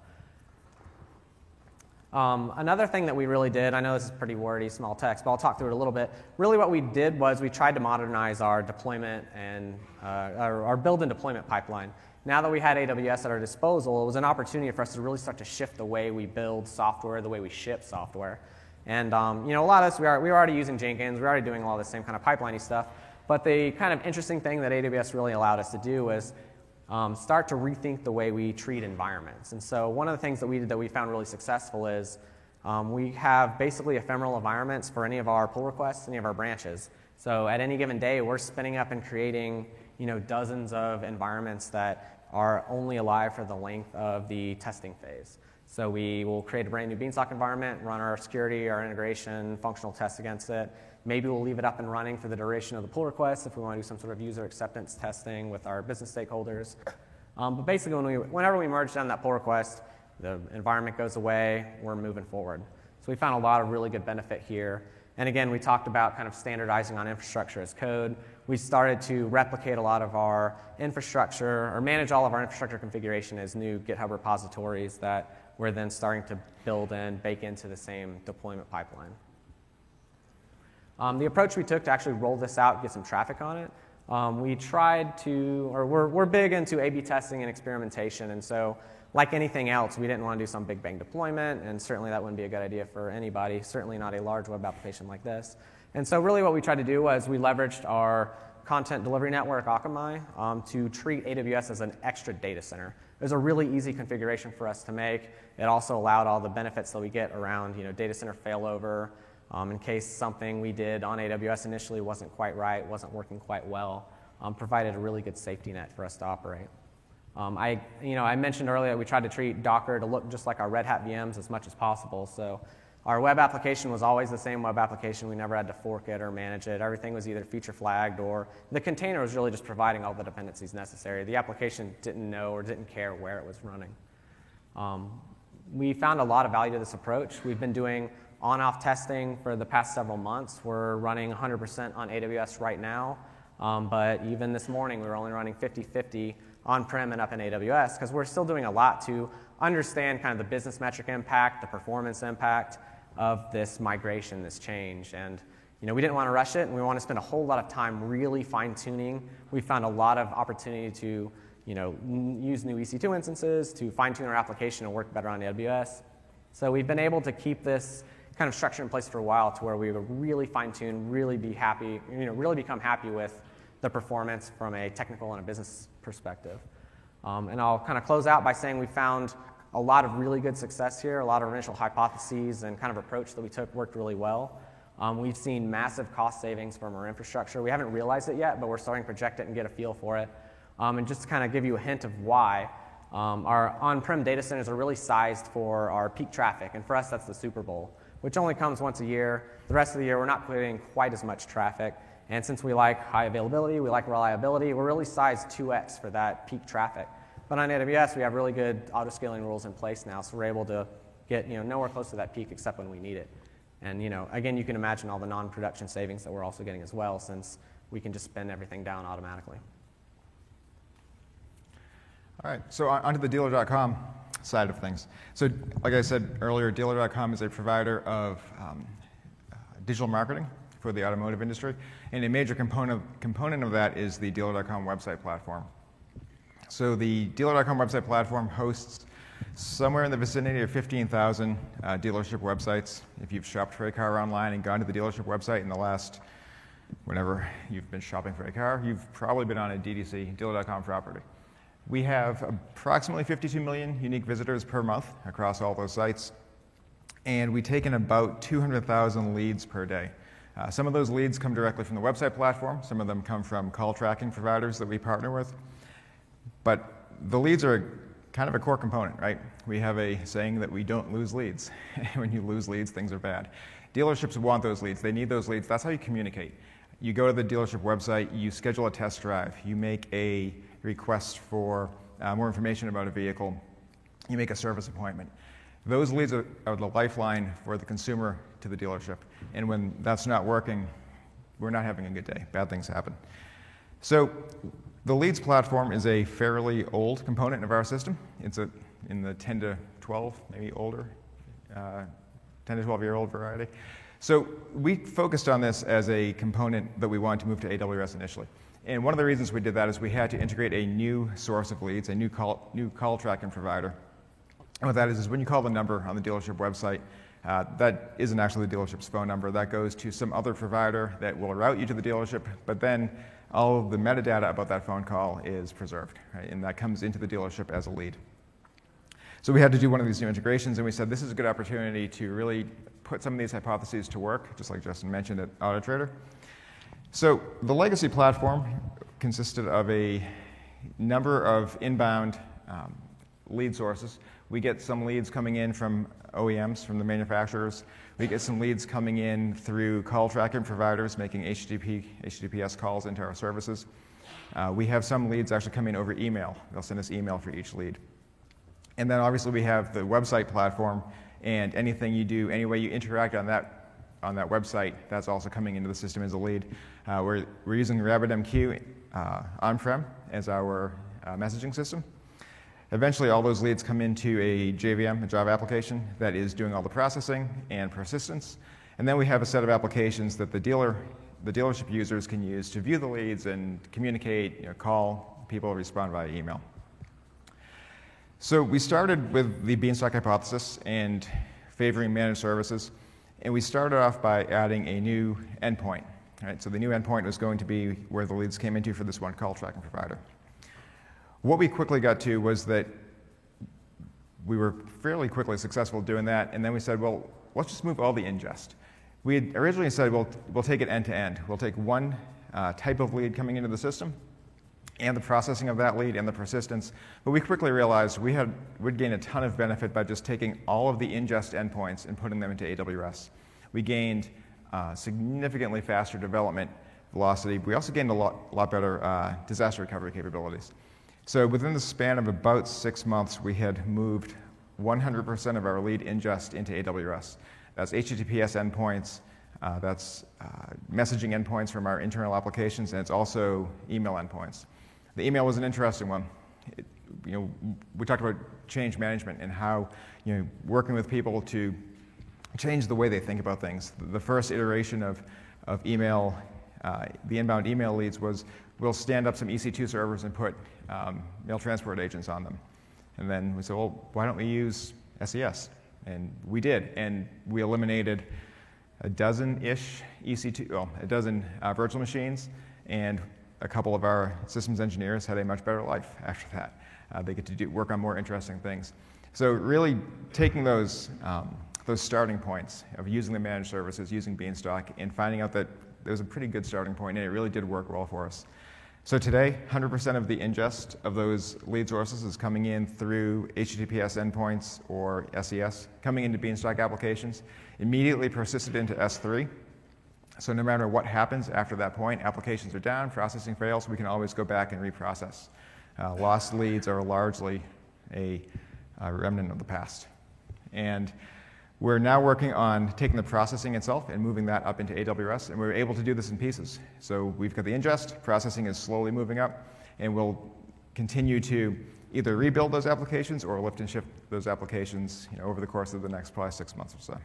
[SPEAKER 2] Um, another thing that we really did, I know this is pretty wordy, small text, but I'll talk through it a little bit. Really, what we did was we tried to modernize our deployment and uh, our, our build and deployment pipeline now that we had AWS at our disposal, it was an opportunity for us to really start to shift the way we build software, the way we ship software. And um, you know, a lot of us, we are, we were already using Jenkins, we were already doing all the same kind of pipeliney stuff. But the kind of interesting thing that AWS really allowed us to do was um, start to rethink the way we treat environments. And so one of the things that we did that we found really successful is um, we have basically ephemeral environments for any of our pull requests, any of our branches. So at any given day, we're spinning up and creating you know, dozens of environments that are only alive for the length of the testing phase. So we will create a brand new Beanstalk environment, run our security, our integration, functional tests against it. Maybe we'll leave it up and running for the duration of the pull request if we want to do some sort of user acceptance testing with our business stakeholders. Um, but basically, when we, whenever we merge down that pull request, the environment goes away, we're moving forward. So we found a lot of really good benefit here. And again, we talked about kind of standardizing on infrastructure as code. We started to replicate a lot of our infrastructure or manage all of our infrastructure configuration as new GitHub repositories that we're then starting to build and bake into the same deployment pipeline. Um, the approach we took to actually roll this out, get some traffic on it, um, we tried to, or we're, we're big into A B testing and experimentation. And so like anything else, we didn't want to do some big bang deployment, and certainly that wouldn't be a good idea for anybody, certainly not a large web application like this. And so, really, what we tried to do was we leveraged our content delivery network, Akamai, um, to treat AWS as an extra data center. It was a really easy configuration for us to make. It also allowed all the benefits that we get around you know, data center failover, um, in case something we did on AWS initially wasn't quite right, wasn't working quite well, um, provided a really good safety net for us to operate. Um, I, you know, I mentioned earlier we tried to treat Docker to look just like our Red Hat VMs as much as possible. So our web application was always the same web application. We never had to fork it or manage it. Everything was either feature flagged or the container was really just providing all the dependencies necessary. The application didn't know or didn't care where it was running. Um, we found a lot of value to this approach. We've been doing on off testing for the past several months. We're running 100% on AWS right now. Um, but even this morning, we were only running 50 50 on-prem and up in AWS because we're still doing a lot to understand kind of the business metric impact, the performance impact of this migration, this change. And you know, we didn't want to rush it, and we want to spend a whole lot of time really fine-tuning. We found a lot of opportunity to you know, use new EC2 instances to fine-tune our application and work better on AWS. So we've been able to keep this kind of structure in place for a while to where we would really fine-tune, really be happy, you know, really become happy with the performance from a technical and a business perspective. Um, and I'll kind of close out by saying we found a lot of really good success here. A lot of initial hypotheses and kind of approach that we took worked really well. Um, we've seen massive cost savings from our infrastructure. We haven't realized it yet, but we're starting to project it and get a feel for it. Um, and just to kind of give you a hint of why, um, our on-prem data centers are really sized for our peak traffic, and for us that's the Super Bowl, which only comes once a year. The rest of the year we're not putting quite as much traffic, and since we like high availability, we like reliability, we're really sized 2x for that peak traffic. But on AWS, we have really good auto-scaling rules in place now, so we're able to get you know, nowhere close to that peak except when we need it. And you know, again, you can imagine all the non-production savings that we're also getting as well, since we can just spin everything down automatically.
[SPEAKER 1] All right, so onto the dealer.com side of things. So, like I said earlier, dealer.com is a provider of um, digital marketing for the automotive industry. And a major component, component of that is the dealer.com website platform. So the dealer.com website platform hosts somewhere in the vicinity of 15,000 uh, dealership websites. If you've shopped for a car online and gone to the dealership website in the last, whenever you've been shopping for a car, you've probably been on a DDC, dealer.com property. We have approximately 52 million unique visitors per month across all those sites. and we take in about 200,000 leads per day. Uh, some of those leads come directly from the website platform, some of them come from call tracking providers that we partner with. But the leads are kind of a core component, right? We have a saying that we don't lose leads. when you lose leads, things are bad. Dealerships want those leads, they need those leads. That's how you communicate. You go to the dealership website, you schedule a test drive, you make a request for uh, more information about a vehicle, you make a service appointment. Those leads are, are the lifeline for the consumer to the dealership. And when that's not working, we're not having a good day. Bad things happen. So the leads platform is a fairly old component of our system. It's a, in the 10 to 12, maybe older, uh, 10 to 12 year old variety. So we focused on this as a component that we wanted to move to AWS initially. And one of the reasons we did that is we had to integrate a new source of leads, a new call, new call tracking provider. And what that is, is when you call the number on the dealership website, uh, that isn't actually the dealership's phone number. That goes to some other provider that will route you to the dealership, but then all of the metadata about that phone call is preserved, right? and that comes into the dealership as a lead. So we had to do one of these new integrations, and we said this is a good opportunity to really put some of these hypotheses to work, just like Justin mentioned at AutoTrader. So the legacy platform consisted of a number of inbound um, lead sources. We get some leads coming in from OEMs, from the manufacturers. We get some leads coming in through call tracking providers making HTTP, HTTPS calls into our services. Uh, we have some leads actually coming over email. They'll send us email for each lead. And then obviously we have the website platform, and anything you do, any way you interact on that, on that website, that's also coming into the system as a lead. Uh, we're, we're using RabbitMQ uh, on-prem as our uh, messaging system. Eventually, all those leads come into a JVM, a Java application, that is doing all the processing and persistence. And then we have a set of applications that the dealer, the dealership users can use to view the leads and communicate, you know, call people, respond via email. So we started with the Beanstalk hypothesis and favoring managed services, and we started off by adding a new endpoint. Right? So the new endpoint was going to be where the leads came into for this one call tracking provider. What we quickly got to was that we were fairly quickly successful doing that, and then we said, well, let's just move all the ingest. We had originally said, well, we'll take it end to end. We'll take one uh, type of lead coming into the system and the processing of that lead and the persistence. But we quickly realized we had, would gain a ton of benefit by just taking all of the ingest endpoints and putting them into AWS. We gained uh, significantly faster development velocity. We also gained a lot, lot better uh, disaster recovery capabilities. So within the span of about six months, we had moved 100% of our lead ingest into AWS. That's HTTPS endpoints, uh, that's uh, messaging endpoints from our internal applications, and it's also email endpoints. The email was an interesting one. It, you know, we talked about change management and how you know, working with people to change the way they think about things. The first iteration of, of email, uh, the inbound email leads was we'll stand up some EC2 servers and put um, mail transport agents on them. And then we said, well, why don't we use SES? And we did. And we eliminated a dozen ish EC2, well, a dozen uh, virtual machines, and a couple of our systems engineers had a much better life after that. Uh, they get to do, work on more interesting things. So, really taking those, um, those starting points of using the managed services, using Beanstalk, and finding out that there was a pretty good starting point, and it really did work well for us. So today, 100% of the ingest of those lead sources is coming in through HTTPS endpoints or SES, coming into Beanstalk applications, immediately persisted into S3. So no matter what happens after that point, applications are down, processing fails, we can always go back and reprocess. Uh, lost leads are largely a, a remnant of the past. And we're now working on taking the processing itself and moving that up into AWS, and we're able to do this in pieces. So we've got the ingest, processing is slowly moving up, and we'll continue to either rebuild those applications or lift and shift those applications you know, over the course of the next probably six months or so.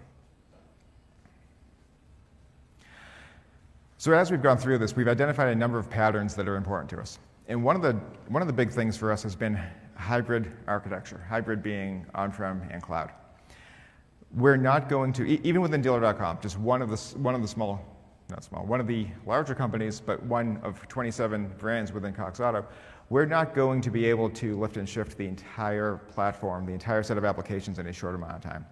[SPEAKER 1] So as we've gone through this, we've identified a number of patterns that are important to us. And one of the, one of the big things for us has been hybrid architecture, hybrid being on-prem and cloud we're not going to, even within dealer.com, just one of the, one of the small, not small, one of the larger companies, but one of 27 brands within Cox Auto, we're not going to be able to lift and shift the entire platform, the entire set of applications in a short amount of time.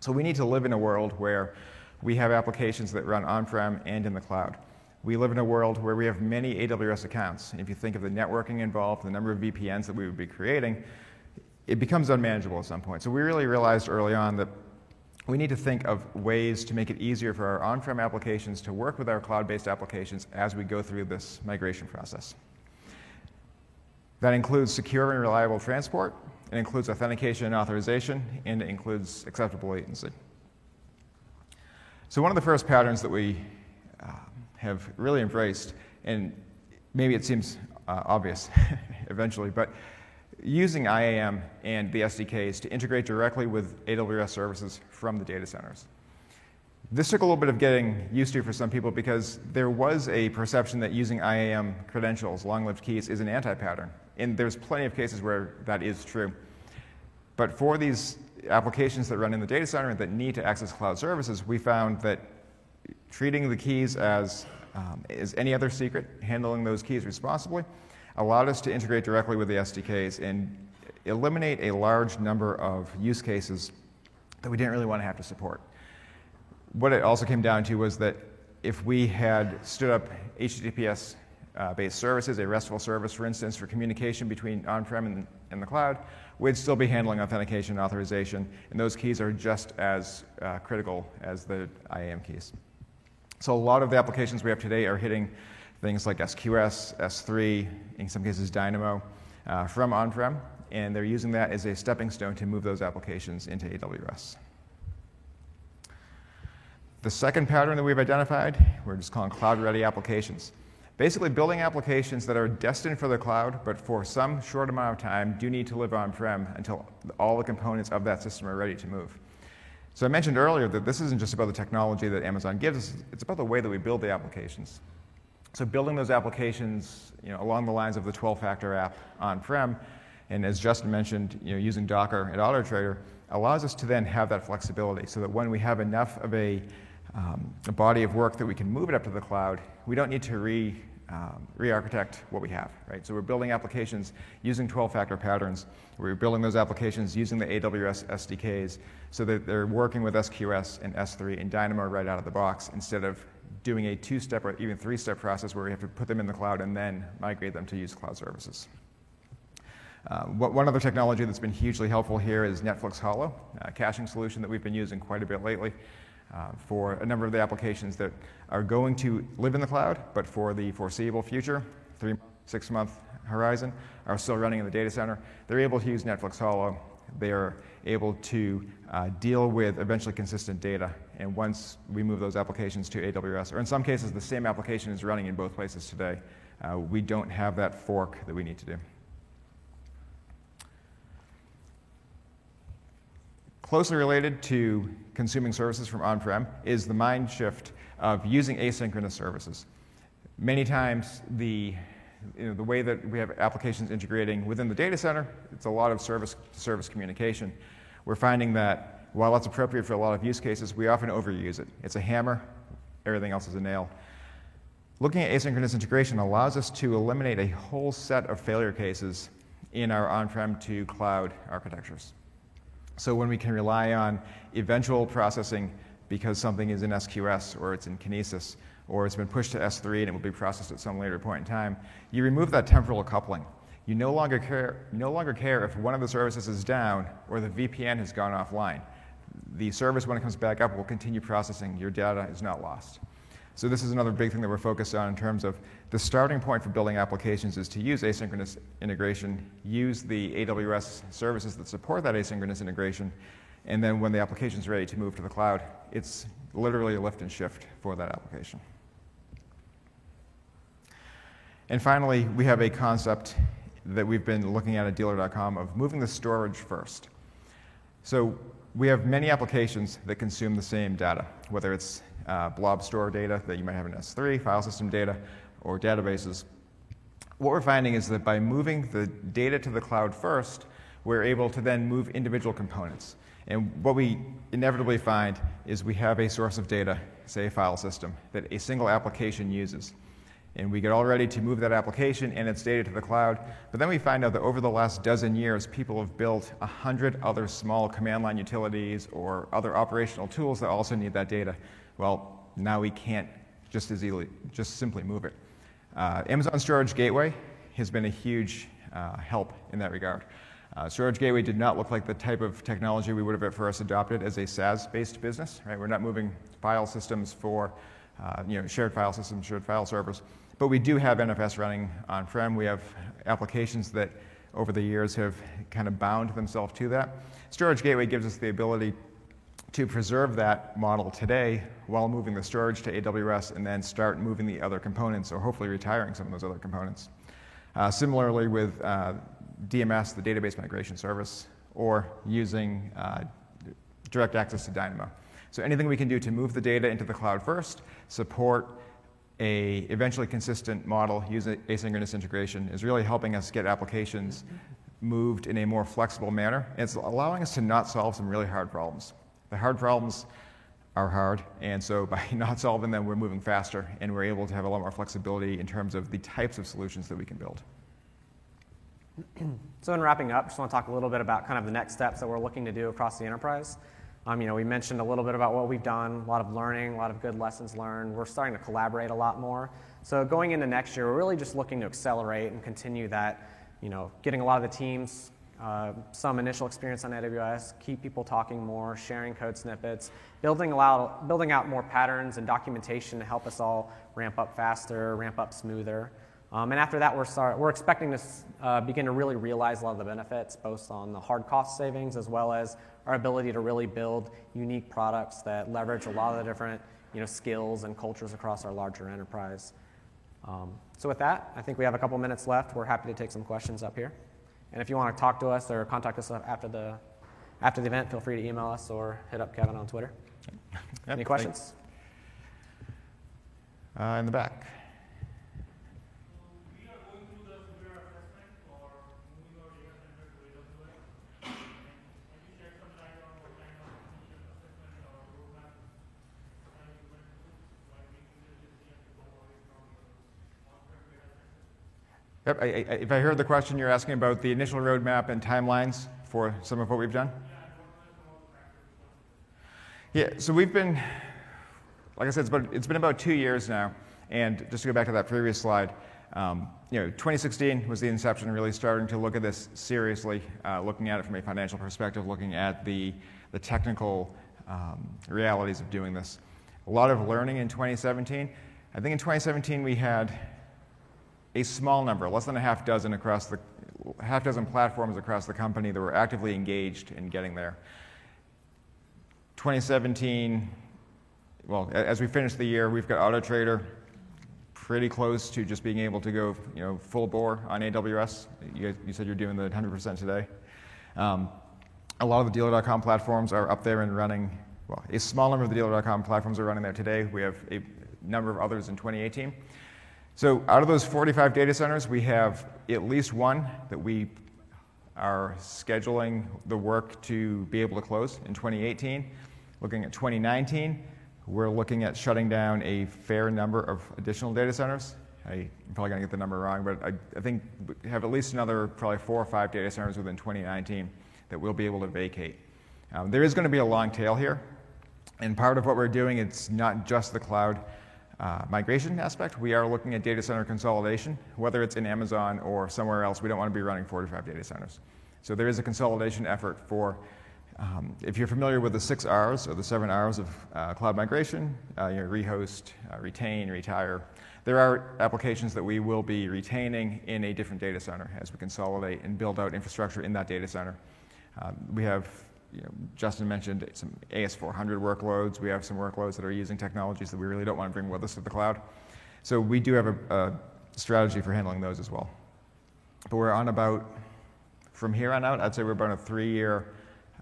[SPEAKER 1] So we need to live in a world where we have applications that run on prem and in the cloud. We live in a world where we have many AWS accounts. If you think of the networking involved, the number of VPNs that we would be creating, it becomes unmanageable at some point. So we really realized early on that we need to think of ways to make it easier for our on prem applications to work with our cloud based applications as we go through this migration process. That includes secure and reliable transport, it includes authentication and authorization, and it includes acceptable latency. So, one of the first patterns that we uh, have really embraced, and maybe it seems uh, obvious eventually, but using IAM and the SDKs to integrate directly with AWS services from the data centers. This took a little bit of getting used to for some people because there was a perception that using IAM credentials, long lived keys, is an anti pattern. And there's plenty of cases where that is true. But for these applications that run in the data center that need to access cloud services, we found that treating the keys as, um, as any other secret, handling those keys responsibly, allowed us to integrate directly with the SDKs and eliminate a large number of use cases that we didn't really want to have to support. What it also came down to was that if we had stood up HTTPS uh, based services, a RESTful service, for instance, for communication between on prem and, and, the cloud, we'd still be handling authentication and authorization, and those keys are just as uh, critical as the IAM keys. So, a lot of the applications we have today are hitting things like SQS, S3, in some cases Dynamo, uh, from on prem, and they're using that as a stepping stone to move those applications into AWS. The second pattern that we've identified, we're just calling cloud ready applications. Basically, building applications that are destined for the cloud, but for some short amount of time do need to live on prem until all the components of that system are ready to move. So, I mentioned earlier that this isn't just about the technology that Amazon gives us, it's about the way that we build the applications. So building those applications you know, along the lines of the 12-factor app on-prem, and as Justin mentioned, you know, using Docker and AutoTrader allows us to then have that flexibility so that when we have enough of a, um, a body of work that we can move it up to the cloud, we don't need to re, um, re-architect what we have, right? So we're building applications using 12-factor patterns. We're building those applications using the AWS SDKs so that they're working with SQS and S3 and Dynamo right out of the box instead of doing a two step or even three step process where we have to put them in the cloud and then migrate them to use cloud services. Uh, one other technology that's been hugely helpful here is Netflix Hollow, a caching solution that we've been using quite a bit lately uh, for a number of the applications that are going to live in the cloud, but for the foreseeable future, three, six month horizon, are still running in the data center. They're able to use Netflix Hollow. They are able to uh, deal with eventually consistent data. And once we move those applications to AWS, or in some cases, the same application is running in both places today, uh, we don't have that fork that we need to do. Closely related to consuming services from on prem is the mind shift of using asynchronous services. Many times, the, you know, the way that we have applications integrating within the data center, it's a lot of service to service communication we're finding that while that's appropriate for a lot of use cases, we often overuse it. It's a hammer, everything else is a nail. Looking at asynchronous integration allows us to eliminate a whole set of failure cases in our on prem to cloud architectures. So when we can rely on eventual processing because something is in SQS or it's in Kinesis or it's been pushed to S3 and it will be processed at some later point in time, you remove that temporal coupling you no longer care, no longer care if one of the services is down or the VPN has gone offline. The service, when it comes back up, will continue processing. Your data is not lost. So this is another big thing that we're focused on in terms of the starting point for building applications is to use asynchronous integration, use the AWS services that support that asynchronous integration, and then when the application is ready to move to the cloud, it's literally a lift and shift for that application. And finally, we have a concept that we've been looking at at dealer.com of moving the storage first. So we have many applications that consume the same data, whether it's uh, blob store data that you might have in S3, file system data, or databases. What we're finding is that by moving the data to the cloud first, we're able to then move individual components. And what we inevitably find is we have a source of data, say a file system, that a single application uses. And we get all ready to move that application and its data to the cloud. But then we find out that over the last dozen years, people have built a hundred other small command line utilities or other operational tools that also need that data. Well, now we can't just as easily, just simply move it. Uh, Amazon Storage Gateway has been a huge uh, help in that regard. Uh, Storage Gateway did not look like the type of technology we would have at first adopted as a SaaS-based business. Right? We're not moving file systems for uh, you know, shared file systems, shared file servers. But we do have NFS running on-prem. We have applications that over the years have kind of bound themselves to that. Storage Gateway gives us the ability to preserve that model today while moving the storage to AWS and then start moving the other components or hopefully retiring some of those other components. Uh, similarly with uh, DMS, the database migration service, or using uh, direct access to Dynamo. So anything we can do to move the data into the cloud first, support a eventually consistent model using asynchronous integration is really helping us get applications moved in a more flexible manner. And It's allowing us to not solve some really hard problems. The hard problems are hard, and so by not solving them, we're moving faster, and we're able to have a lot more flexibility in terms of the types of solutions that we can build.
[SPEAKER 2] so in wrapping up, just want to talk a little bit about kind of the next steps that we're looking to do across the enterprise. Um, you know, we mentioned a little bit about what we've done, a lot of learning, a lot of good lessons learned. We're starting to collaborate a lot more. So going into next year, we're really just looking to accelerate and continue that, you know, getting a lot of the teams uh, some initial experience on AWS, keep people talking more, sharing code snippets, building, allow, building out more patterns and documentation to help us all ramp up faster, ramp up smoother. Um, and after that, we're, start, we're expecting to uh, begin to really realize a lot of the benefits, both on the hard cost savings as well as our ability to really build unique products that leverage a lot of the different you know, skills and cultures across our larger enterprise. Um, so with that, I think we have a couple minutes left. We're happy to take some questions up here. And if you want to talk to us or contact us after the, after the event, feel free to email us or hit up Kevin on Twitter. Yep, Any questions?
[SPEAKER 1] Uh, in the back. I, I, if I heard the question, you're asking about the initial roadmap and timelines for some of what we've done? Yeah, so we've been, like I said, it's, about, it's been about two years now. And just to go back to that previous slide, um, you know, 2016 was the inception, really starting to look at this seriously, uh, looking at it from a financial perspective, looking at the, the technical um, realities of doing this. A lot of learning in 2017. I think in 2017 we had a small number, less than a half dozen across the half dozen platforms across the company that were actively engaged in getting there. 2017, well, as we finish the year, we've got AutoTrader pretty close to just being able to go, you know, full bore on AWS. You, you said you're doing the 100% today. Um, a lot of the Dealer.com platforms are up there and running. Well, a small number of the Dealer.com platforms are running there today. We have a number of others in 2018. So out of those 45 data centers, we have at least one that we are scheduling the work to be able to close in 2018. Looking at 2019, we're looking at shutting down a fair number of additional data centers. I, am probably going to get the number wrong, but I, I, think we have at least another probably four or five data centers within 2019 that we'll be able to vacate. Um, there is going to be a long tail here, and part of what we're doing, it's not just the cloud uh, migration aspect, we are looking at data center consolidation, whether it's in Amazon or somewhere else. We don't want to be running 45 data centers. So there is a consolidation effort for, um, if you're familiar with the six R's or the seven R's of uh, cloud migration, uh, you know, rehost, uh, retain, retire. There are applications that we will be retaining in a different data center as we consolidate and build out infrastructure in that data center. Um, we have you know, Justin mentioned some AS400 workloads. We have some workloads that are using technologies that we really don't want to bring with us to the cloud. So we do have a, a strategy for handling those as well. But we're on about, from here on out, I'd say we're about a three year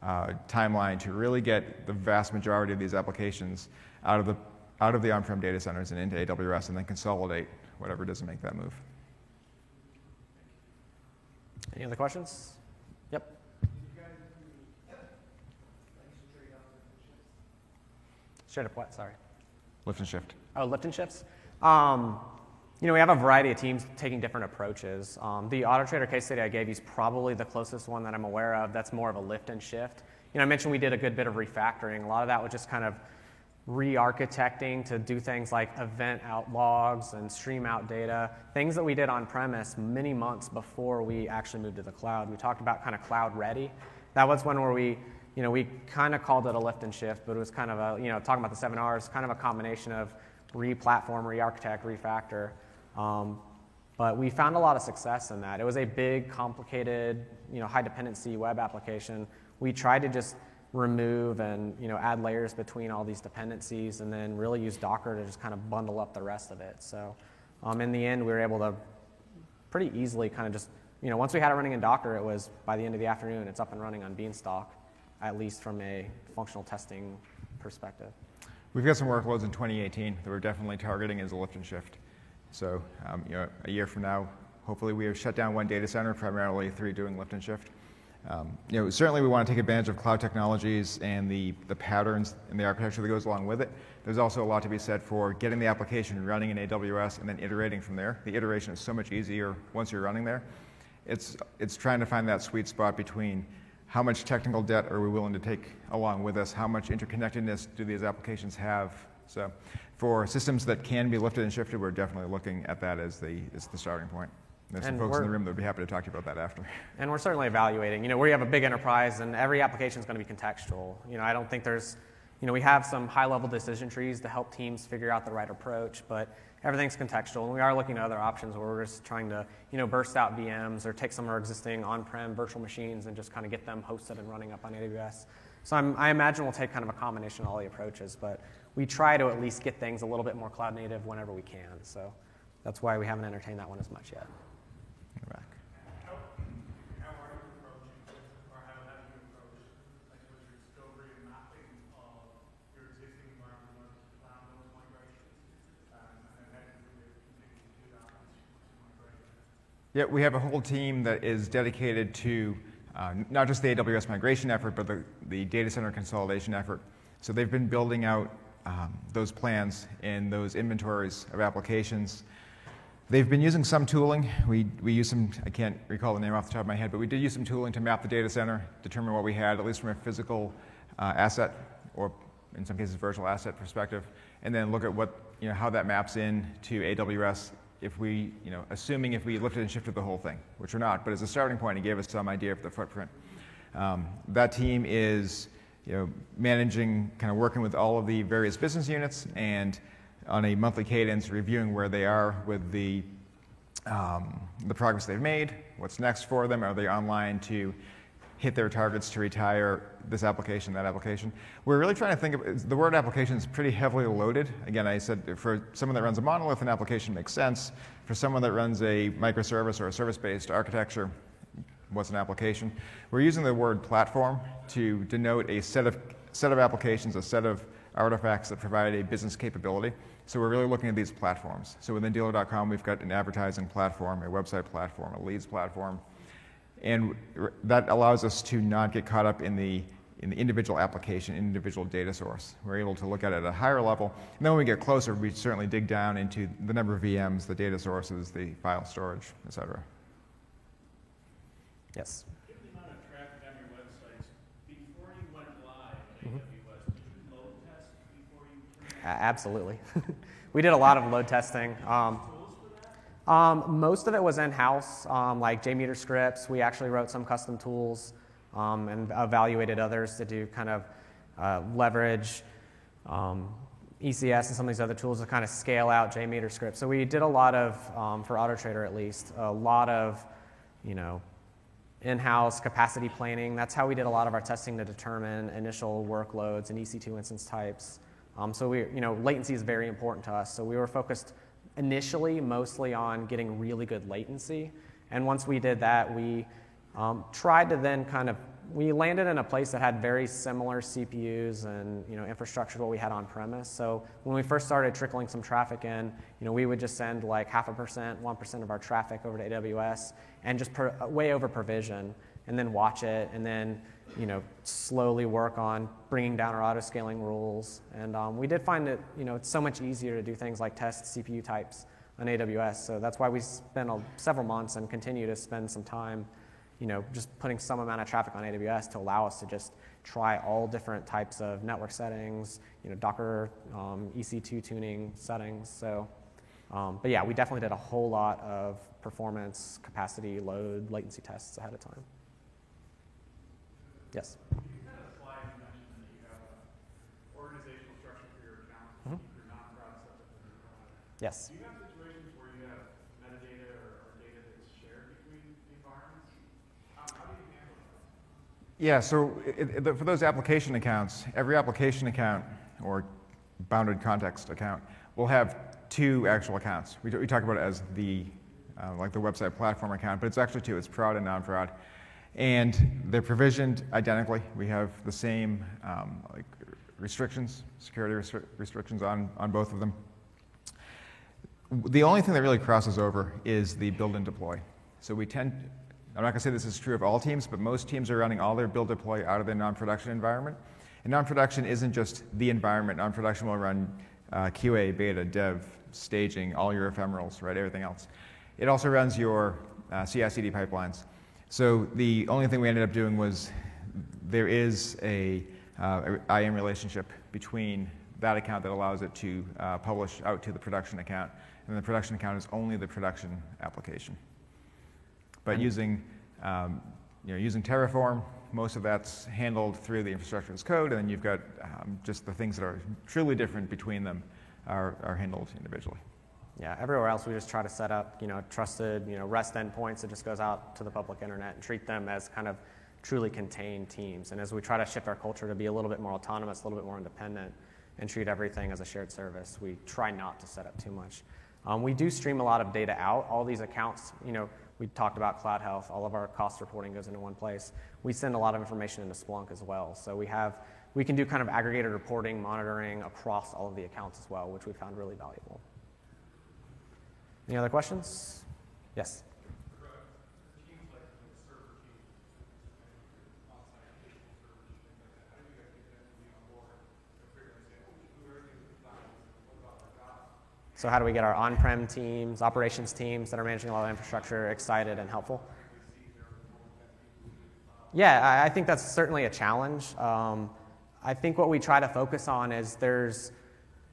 [SPEAKER 1] uh, timeline to really get the vast majority of these applications out of the, out of the on prem data centers and into AWS and then consolidate whatever doesn't make that move.
[SPEAKER 2] Any other questions? Straight up what? Sorry.
[SPEAKER 1] Lift and shift.
[SPEAKER 2] Oh, lift and shifts. Um, you know, we have a variety of teams taking different approaches. Um, the AutoTrader case study I gave you is probably the closest one that I'm aware of. That's more of a lift and shift. You know, I mentioned we did a good bit of refactoring. A lot of that was just kind of re-architecting to do things like event out logs and stream out data, things that we did on premise many months before we actually moved to the cloud. We talked about kind of cloud ready. That was one where we, you know, we kind of called it a lift and shift, but it was kind of a, you know, talking about the seven R's, kind of a combination of re-platform, re-architect, refactor. Um, but we found a lot of success in that. It was a big, complicated, you know, high dependency web application. We tried to just remove and you know add layers between all these dependencies and then really use docker to just kind of bundle up the rest of it so um, in the end we were able to pretty easily kind of just you know once we had it running in docker it was by the end of the afternoon it's up and running on beanstalk at least from a functional testing perspective
[SPEAKER 1] we've got some workloads in 2018 that we're definitely targeting as a lift and shift so um, you know a year from now hopefully we have shut down one data center primarily three doing lift and shift um, you know, certainly we want to take advantage of cloud technologies and the, the patterns and the architecture that goes along with it. There's also a lot to be said for getting the application running in AWS and then iterating from there. The iteration is so much easier once you're running there. It's, it's trying to find that sweet spot between how much technical debt are we willing to take along with us, how much interconnectedness do these applications have. So for systems that can be lifted and shifted, we're definitely looking at that as the, as the starting point. There's some folks in the room that would be happy to talk to you about that after.
[SPEAKER 2] And we're certainly evaluating. You know, we have a big enterprise, and every application is going to be contextual. You know, I don't think there's, you know, we have some high-level decision trees to help teams figure out the right approach, but everything's contextual. And we are looking at other options where we're just trying to, you know, burst out VMs or take some of our existing on-prem virtual machines and just kind of get them hosted and running up on AWS. So I'm, i imagine we'll take kind of a combination of all the approaches, but we try to at least get things a little bit more cloud native whenever we can. So that's why we haven't entertained that one as much yet.
[SPEAKER 1] Yeah, we have a whole team that is dedicated to uh, not just the AWS migration effort, but the, the data center consolidation effort. So they've been building out um, those plans and those inventories of applications. They've been using some tooling. We, we use some, I can't recall the name off the top of my head, but we did use some tooling to map the data center, determine what we had, at least from a physical uh, asset or in some cases virtual asset perspective, and then look at what, you know, how that maps in to AWS if we, you know, assuming if we lifted and shifted the whole thing, which we're not, but as a starting point, it gave us some idea of the footprint. Um, that team is, you know, managing, kind of working with all of the various business units and on a monthly cadence, reviewing where they are with the, um, the progress they've made, what's next for them, are they online to hit their targets to retire this application, that application. We're really trying to think of the word application is pretty heavily loaded. Again, I said for someone that runs a monolith, an application makes sense. For someone that runs a microservice or a service based architecture, what's an application? We're using the word platform to denote a set of, set of applications, a set of artifacts that provide a business capability. So we're really looking at these platforms. So within dealer.com, we've got an advertising platform, a website platform, a leads platform, and that allows us to not get caught up in the, in the individual application, individual data source. We're able to look at it at a higher level. And then when we get closer, we certainly dig down into the number of VMs, the data sources, the file storage, et cetera.
[SPEAKER 2] Yes. Absolutely. we did a lot of load testing. Um, um, most of it was in house, um, like JMeter scripts. We actually wrote some custom tools um, and evaluated others to do kind of uh, leverage um, ECS and some of these other tools to kind of scale out JMeter scripts. So we did a lot of, um, for AutoTrader at least, a lot of, you know, in-house capacity planning. That's how we did a lot of our testing to determine initial workloads and EC2 instance types. Um, so we, you know, latency is very important to us. So we were focused initially mostly on getting really good latency. And once we did that, we um, tried to then kind of we landed in a place that had very similar CPUs and you know infrastructure to what we had on premise. So when we first started trickling some traffic in, you know we would just send like half a percent, one percent of our traffic over to AWS and just per, way over provision, and then watch it, and then you know, slowly work on bringing down our auto scaling rules. And um, we did find that you know, it's so much easier to do things like test CPU types on AWS. So that's why we spent several months and continue to spend some time, you know, just putting some amount of traffic on AWS to allow us to just try all different types of network settings, you know, Docker, um, EC2 tuning settings. So, um, but yeah, we definitely did a whole lot of performance, capacity, load, latency tests ahead of time. Yes. Yes.
[SPEAKER 3] Do you have situations where you have metadata or, or data that's shared between the environments? How, how do you handle that?
[SPEAKER 1] Yeah, so it, it, for those application accounts, every application account or bounded context account will have two actual accounts. We, we talk about it as the uh, like the website platform account, but it's actually two. It's prod and non-prod, and they're provisioned identically. We have the same um, like restrictions, security restri- restrictions on on both of them. The only thing that really crosses over is the build and deploy. So we tend, I'm not going to say this is true of all teams, but most teams are running all their build deploy out of their non production environment. And non production isn't just the environment, non production will run uh, QA, beta, dev, staging, all your ephemerals, right, everything else. It also runs your uh, CI CD pipelines. So the only thing we ended up doing was there is a uh, IAM relationship between that account that allows it to uh, publish out to the production account and the production account is only the production application. But using, um, you know, using Terraform, most of that's handled through the infrastructure as code, and then you've got um, just the things that are truly different between them are, are handled individually.
[SPEAKER 2] Yeah, everywhere else we just try to set up, you know, trusted, you know, REST endpoints that just goes out to the public internet and treat them as kind of truly contained teams. And as we try to shift our culture to be a little bit more autonomous, a little bit more independent, and treat everything as a shared service, we try not to set up too much. Um, we do stream a lot of data out. All these accounts, you know, we talked about CloudHealth. All of our cost reporting goes into one place. We send a lot of information into Splunk as well. So we have, we can do kind of aggregated reporting, monitoring across all of the accounts as well, which we found really valuable. Any other questions? Yes. So, how do we get our on prem teams, operations teams that are managing a lot of infrastructure excited and helpful? Yeah, I think that's certainly a challenge. Um, I think what we try to focus on is there's,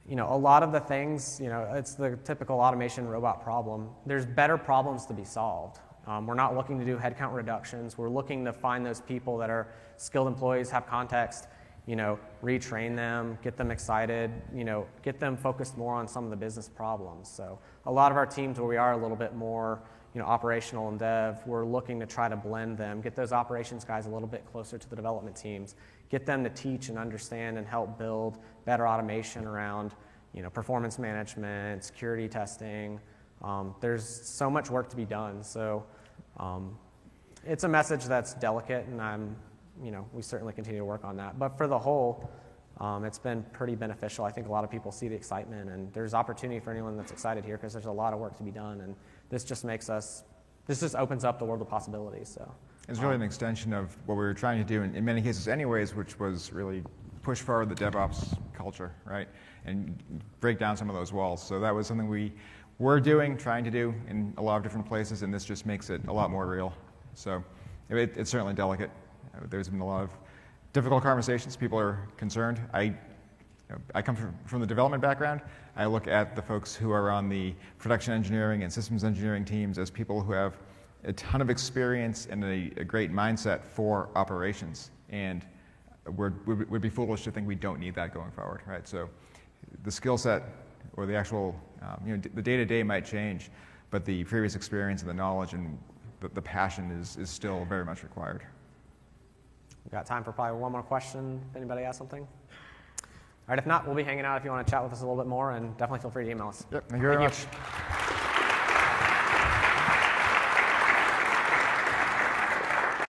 [SPEAKER 2] you know, a lot of the things, you know, it's the typical automation robot problem. There's better problems to be solved. Um, we're not looking to do headcount reductions. We're looking to find those people that are skilled employees, have context, you know, retrain them, get them excited, you know, get them focused more on some of the business problems. So a lot of our teams where we are a little bit more, you know, operational and dev, we're looking to try to blend them, get those operations guys a little bit closer to the development teams, get them to teach and understand and help build better automation around, you know, performance management, security testing. Um, there's so much work to be done. So um, it's a message that's delicate, and I'm you know, we certainly continue to work on that. But for the whole, um, it's been pretty beneficial. I think a lot of people see the excitement, and there's opportunity for anyone that's excited here because there's a lot of work to be done, and this just makes us, this just opens up the world of possibilities. So
[SPEAKER 1] it's really um, an extension of what we were trying to do in, in many cases, anyways, which was really push forward the DevOps culture, right, and break down some of those walls. So that was something we were doing, trying to do in a lot of different places, and this just makes it a lot more real. So it, it's certainly delicate. There's been a lot of difficult conversations. People are concerned. I, I come from, from the development background. I look at the folks who are on the production engineering and systems engineering teams as people who have a ton of experience and a, a great mindset for operations. And we would be foolish to think we don't need that going forward, right? So the skill set or the actual, um, you know, the day to day might change, but the previous experience and the knowledge and the, the passion is, is still very much required.
[SPEAKER 2] We've got time for probably one more question anybody has something. All right, if not, we'll be hanging out if you want to chat with us a little bit more, and definitely feel free to email us.
[SPEAKER 1] Yep, thank you very thank much. You.